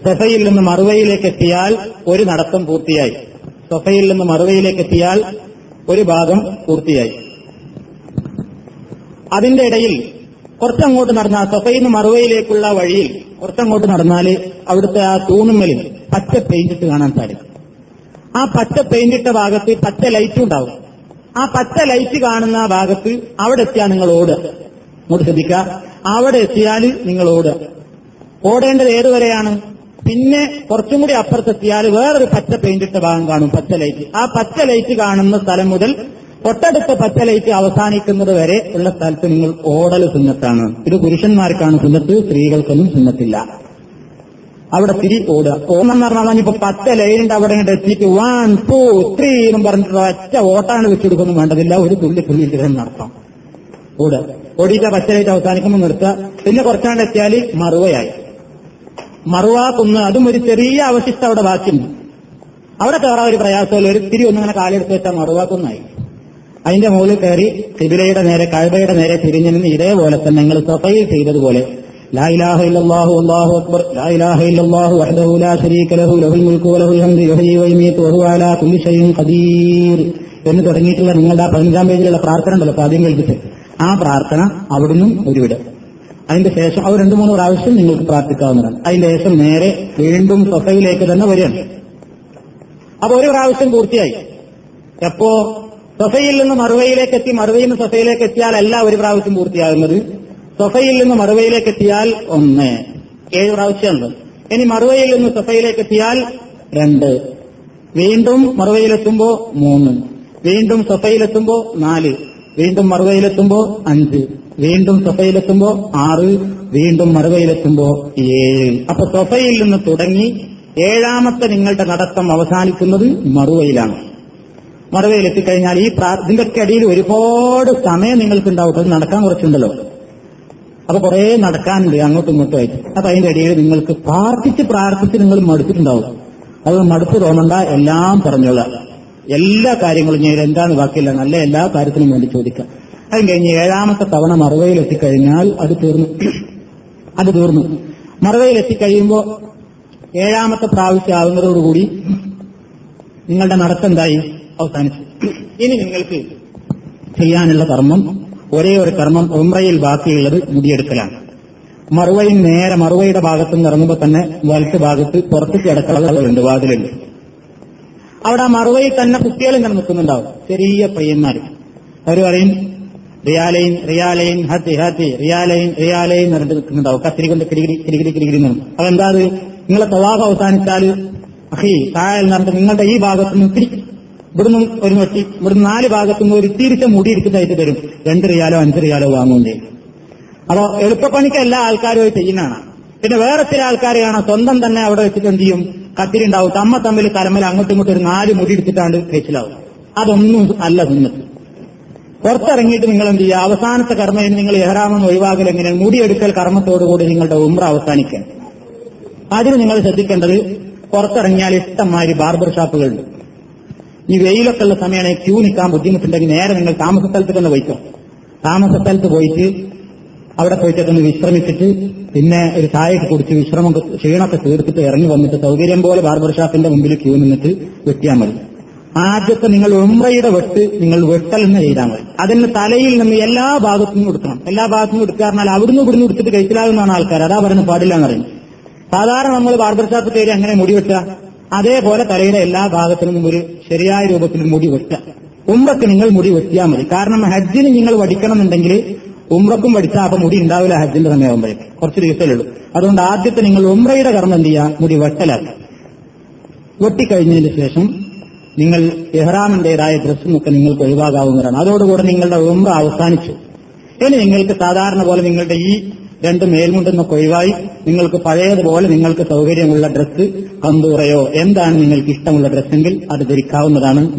സഫയിൽ നിന്ന് മറുവയിലേക്ക് എത്തിയാൽ ഒരു നടത്തം പൂർത്തിയായി. സഫയിൽ നിന്ന് മറുവയിലേക്ക് എത്തിയാൽ ഒരു ഭാഗം പൂർത്തിയായി. അതിന്റെ ഇടയിൽ കുറച്ചങ്ങോട്ട് നടന്നാൽ സഫയിൽ നിന്ന് മറുവയിലേക്കുള്ള വഴിയിൽ കുറച്ചങ്ങോട്ട് നടന്നാൽ അവിടുത്തെ ആ തൂണുമ്മലിൽ പച്ച പെയിന്റിട്ട് കാണാൻ സാധിക്കും. ആ പച്ച പെയിന്റിട്ട ഭാഗത്ത് പച്ച ലൈറ്റും ഉണ്ടാവും. ആ പച്ച ലൈറ്റ് കാണുന്ന ആ ഭാഗത്ത് അവിടെ എത്തിയാൽ നിങ്ങൾ ഓടുക. ഇങ്ങോട്ട് ശ്രദ്ധിക്കുക. അവിടെ എത്തിയാൽ നിങ്ങൾ ഓടുക. ഓടേണ്ടത് ഏതുവരെയാണ്? പിന്നെ കുറച്ചും കൂടി അപ്പുറത്തെത്തിയാൽ വേറൊരു പച്ച പെയിന്റിട്ട ഭാഗം കാണും പച്ച ലൈറ്റ് ആ പച്ച ലൈറ്റ് കാണുന്ന സ്ഥലം മുതൽ തൊട്ടടുത്ത പച്ച ലൈറ്റ് അവസാനിക്കുന്നത് വരെ ഉള്ള സ്ഥലത്ത് നിങ്ങൾ ഓടൽ സുന്നത്താണ്. ഇത് പുരുഷന്മാർക്കാണ് സുന്നത്ത് സ്ത്രീകൾക്കൊന്നും സുന്നത്തില്ല. അവിടെ തിരി ഓടുക. ഓണം പറഞ്ഞാൽ ഇപ്പൊ പത്ത് ലൈനുണ്ട് അവിടെ ഇങ്ങോട്ട് എത്തിയിട്ട് വൺ ടു ത്രീ എന്നും പറഞ്ഞിട്ട് ഒറ്റ ഓട്ടാണ് വെച്ചെടുക്കൊന്നും വേണ്ടതില്ല. ഒരു തുള്ളി തുള്ളി നടത്താം. ഓടുക. ഓടിയിട്ട് ആ പച്ച ലൈറ്റ് അവസാനിക്കുമ്പോൾ നിർത്തുക. പിന്നെ കുറച്ചാണ്ട് എത്തിയാൽ മറുവയായി. മറുവ കുന്ന് അതും ഒരു ചെറിയ അവശിഷ്ടം അവിടെ ബാക്കിയുണ്ട്. അവിടെ കയറാൻ ഒരു പ്രയാസമല്ല. ഒരു തിരി ഒന്നിങ്ങനെ കാലെടുത്ത് വെച്ചാൽ മറുവ കുന്നായി. അതിന്റെ മുകളിൽ കയറി തിബിലയുടെ നേരെ കഴബയുടെ നേരെ തിരിഞ്ഞു ഇതേപോലെ തന്നെ നിങ്ങൾ സൊഫയിൽ ചെയ്തതുപോലെ لا إله إلا الله والله أكبر لا إله إلا الله وحده لا شريك له له الملك وله الحمد يحيي ويميت وهو على كل شيء قدير എന്ന് തുടങ്ങിയിട്ടുള്ള നിങ്ങളുടെ ആ പതിനഞ്ചാം പേജിലുള്ള പ്രാർത്ഥന ഉണ്ടല്ലോ ആദ്യം കേൾപ്പിച്ച്. ആ പ്രാർത്ഥന അവിടുന്ന് ഒരുവിട് അതിന്റെ ശേഷം അവർ രണ്ടു മൂന്ന് പ്രാവശ്യം നിങ്ങൾക്ക് പ്രാർത്ഥിക്കാവുന്നതാണ്. അതിന്റെ ശേഷം നേരെ വീണ്ടും സൊസൈലേക്ക് തന്നെ വരികയാണ്. അപ്പൊ ഒരു പ്രാവശ്യം പൂർത്തിയായി. എപ്പോ സൊസൈയിൽ നിന്ന് മറുവയിലേക്ക് എത്തി മറുവയിൽ നിന്ന് സൊസൈയിലേക്ക് എത്തിയാലല്ല ഒരു പ്രാവശ്യം പൂർത്തിയാകുന്നത്. സൊഫയിൽ നിന്ന് മറുവയിലേക്ക് എത്തിയാൽ ഒന്ന്. ഏഴ് പ്രാവശ്യമുണ്ട്. ഇനി മറുവയിൽ നിന്ന് സൊഫയിലേക്ക് എത്തിയാൽ രണ്ട്. വീണ്ടും മറുവയിലെത്തുമ്പോ മൂന്ന്. വീണ്ടും സൊഫയിലെത്തുമ്പോ നാല്. വീണ്ടും മറുവയിലെത്തുമ്പോ അഞ്ച്. വീണ്ടും സൊഫയിലെത്തുമ്പോ ആറ്. വീണ്ടും മറുവയിലെത്തുമ്പോ ഏഴ്. അപ്പൊ സൊഫയിൽ നിന്ന് തുടങ്ങി ഏഴാമത്തെ നിങ്ങളുടെ നടത്തം അവസാനിക്കുന്നത് മറുവയിലാണ്. മറുവയിലെത്തിക്കഴിഞ്ഞാൽ ഈ ഇതിന്റെയൊക്കെ അടിയിൽ ഒരുപാട് സമയം നിങ്ങൾക്ക് ഉണ്ടാവും അത് നടക്കാൻ കുറച്ചുണ്ടല്ലോ. അപ്പൊ കുറെ നടക്കാനുണ്ട് അങ്ങോട്ടും ഇങ്ങോട്ടും ആയിട്ട്. അപ്പൊ അതിന്റെ ഇടയിൽ നിങ്ങൾക്ക് പ്രാർത്ഥിച്ച് പ്രാർത്ഥിച്ച് നിങ്ങൾ മടുത്തിട്ടുണ്ടാവും. അത് മടുപ്പ് തോന്നണ്ട എല്ലാം പറഞ്ഞോളാം. എല്ലാ കാര്യങ്ങളും ഞാൻ എന്താണ് ബാക്കിയില്ല നല്ല എല്ലാ കാര്യത്തിനും വേണ്ടി ചോദിക്കാം. അത് കഴിഞ്ഞ് ഏഴാമത്തെ തവണ മറുവയിൽ എത്തിക്കഴിഞ്ഞാൽ അത് തീർന്നു. അത് തീർന്നു. മറുവയിൽ എത്തിക്കഴിയുമ്പോൾ ഏഴാമത്തെ പ്രാവശ്യം ആവുന്നതോടുകൂടി നിങ്ങളുടെ നടത്തെന്തായി അവസാനിച്ചു. ഇനി നിങ്ങൾക്ക് ചെയ്യാനുള്ള കർമ്മം ഒരേ ഒരു കർമ്മം ഉമ്രയിൽ ബാക്കിയുള്ളത് മുടിയെടുക്കലാണ്. മറുവയിൽ നേരെ മറുവയുടെ ഭാഗത്ത് നിന്ന് ഇറങ്ങുമ്പോൾ തന്നെ വലത്ത് ഭാഗത്ത് പുറത്തേക്ക് അടക്കളകളുണ്ട് വാതിലുണ്ട്. അവിടെ ആ മറുവയിൽ തന്നെ കുട്ടികൾ ഇങ്ങനെ നിൽക്കുന്നുണ്ടാവും. ചെറിയ പയ്യന്മാർ അവർ പറയും റിയാലയും റിയാലയും ഹത്തി ഹത്തി റിയാലയും റിയാലയും നിറഞ്ഞു നിൽക്കുന്നുണ്ടാവും. കത്തിരി കൊണ്ട് കിരികിരി കിരികിരി കിരികിരി നിന്നും അതെന്താ അത്? നിങ്ങളെ തവാഹ് അവസാനിച്ചാൽ അഹി താഴെ നിന്നിട്ട് നിങ്ങളുടെ ഈ ഭാഗത്ത് നിന്ന് ഇവിടുന്ന് ഒരു വെട്ടി ഇവിടുന്ന് നാല് ഭാഗത്തുനിന്ന് ഒരു തിരിച്ച മുടി എടുത്തിട്ടായിട്ട് തരും. രണ്ട് റിയാലോ അഞ്ച് റിയാലോ വാങ്ങുന്നുണ്ട് അപ്പോ എളുപ്പപ്പണിക്ക് എല്ലാ ആൾക്കാരും ചെയ്യുന്നതാണ്. പിന്നെ വേറെ ചില ആൾക്കാരെയാണ് സ്വന്തം തന്നെ അവിടെ വെച്ചിട്ട് എന്ത് ചെയ്യും? കത്തിരിണ്ടാവും. തമ്മ തമ്മിൽ കലമൽ അങ്ങോട്ടും ഇങ്ങോട്ടും ഒരു നാല് മുടി എടുത്തിട്ടാണ്ട് കഴിച്ചിലാവും. അതൊന്നും അല്ല സുന്നത്ത് പുറത്തിറങ്ങിയിട്ട് നിങ്ങൾ എന്ത് ചെയ്യുക? അവസാനത്തെ കർമ്മയിൽ നിങ്ങൾ എഹ്റാമെന്ന് ഒഴിവാക്കൽ എങ്ങനെയാണ് മുടിയെടുക്കൽ കർമ്മത്തോടുകൂടി നിങ്ങളുടെ ഉമ്ര അവസാനിക്കാൻ അതിന് നിങ്ങൾ ശ്രദ്ധിക്കേണ്ടത് പുറത്തിറങ്ങിയാൽ ഇഷ്ടംമാതിരി ബാർബർ ഷാപ്പുകളുണ്ട്. ഈ വെയിലൊക്കെ ഉള്ള സമയമാണ് ക്യൂ നിൽക്കാൻ ബുദ്ധിമുട്ടുണ്ടെങ്കിൽ നേരെ നിങ്ങൾ താമസ സ്ഥലത്ത് തന്നെ പോയിക്കോ. താമസ സ്ഥലത്ത് പോയിട്ട് അവിടെ പോയിട്ട് ഒന്ന് വിശ്രമിച്ചിട്ട് പിന്നെ ഒരു ചായയൊക്കെ കുടിച്ച് വിശ്രമം ക്ഷീണമൊക്കെ തീർത്തിട്ട് ഇറങ്ങി വന്നിട്ട് സൗകര്യം പോലെ ബാർബർ ഷാപ്പിന്റെ മുമ്പിൽ ക്യൂ നിന്നിട്ട് വെട്ടിയാൽ മതി. ആദ്യത്തെ നിങ്ങൾ ഉമ്രയുടെ വെട്ട് നിങ്ങൾ വെട്ടൽ എന്ന് ചെയ്താൽ മതി. അതിന് തലയിൽ നിന്ന് എല്ലാ ഭാഗത്തു നിന്നും എല്ലാ ഭാഗത്തു നിന്നും എടുക്കുക പറഞ്ഞാൽ അവിടുന്ന് ഇവിടുന്ന് എടുത്തിട്ട് കഴിച്ചിലാകുന്നതാണ് ആൾക്കാർ. അതാ പറയുന്നത് പാടില്ല എന്ന് സാധാരണ നമ്മൾ ബാർബർ ഷാപ്പ് കയറി അങ്ങനെ മുടി വെട്ടുക. അതേപോലെ തലയിലെ എല്ലാ ഭാഗത്തിനും ഒരു ശരിയായ രൂപത്തിൽ മുടി വെട്ടുക. ഉമ്രക്ക് നിങ്ങൾ മുടി വെട്ടിയാൽ മതി. കാരണം ഹജ്ജിന് നിങ്ങൾ വടിക്കണം എന്നുണ്ടെങ്കിൽ ഉമ്രക്കും വടിച്ചാൽ അപ്പൊ മുടി ഉണ്ടാവില്ല ഹജ്ജിന്റെ സമയമാകുമ്പോഴേക്ക് കുറച്ച് ദിവസമേ ഉള്ളൂ. അതുകൊണ്ട് ആദ്യത്തെ നിങ്ങൾ ഉമ്രയുടെ കർമ്മം എന്ത് ചെയ്യുക? മുടി വെട്ടലാക്കുക വെട്ടിക്കഴിഞ്ഞതിന് ശേഷം നിങ്ങൾ എഹ്റാമിന്റേതായ ഡ്രസ്സും ഒക്കെ നിങ്ങൾക്ക് ഒഴിവാകാവുന്നതാണ് അതോടുകൂടെ നിങ്ങളുടെ ഉമ്ര അവസാനിച്ചു. ഇനി നിങ്ങൾക്ക് സാധാരണ പോലെ നിങ്ങളുടെ ഈ രണ്ട് മേൽമുണ്ടെന്നൊക്കെ ഒഴിവായി നിങ്ങൾക്ക് പഴയതുപോലെ നിങ്ങൾക്ക് സൗകര്യമുള്ള ഡ്രസ്സ് കന്തൂറയോ? എന്താണ് നിങ്ങൾക്ക് ഇഷ്ടമുള്ള ഡ്രസ്സെങ്കിൽ അത് ധരിക്കാവുന്നതാണ്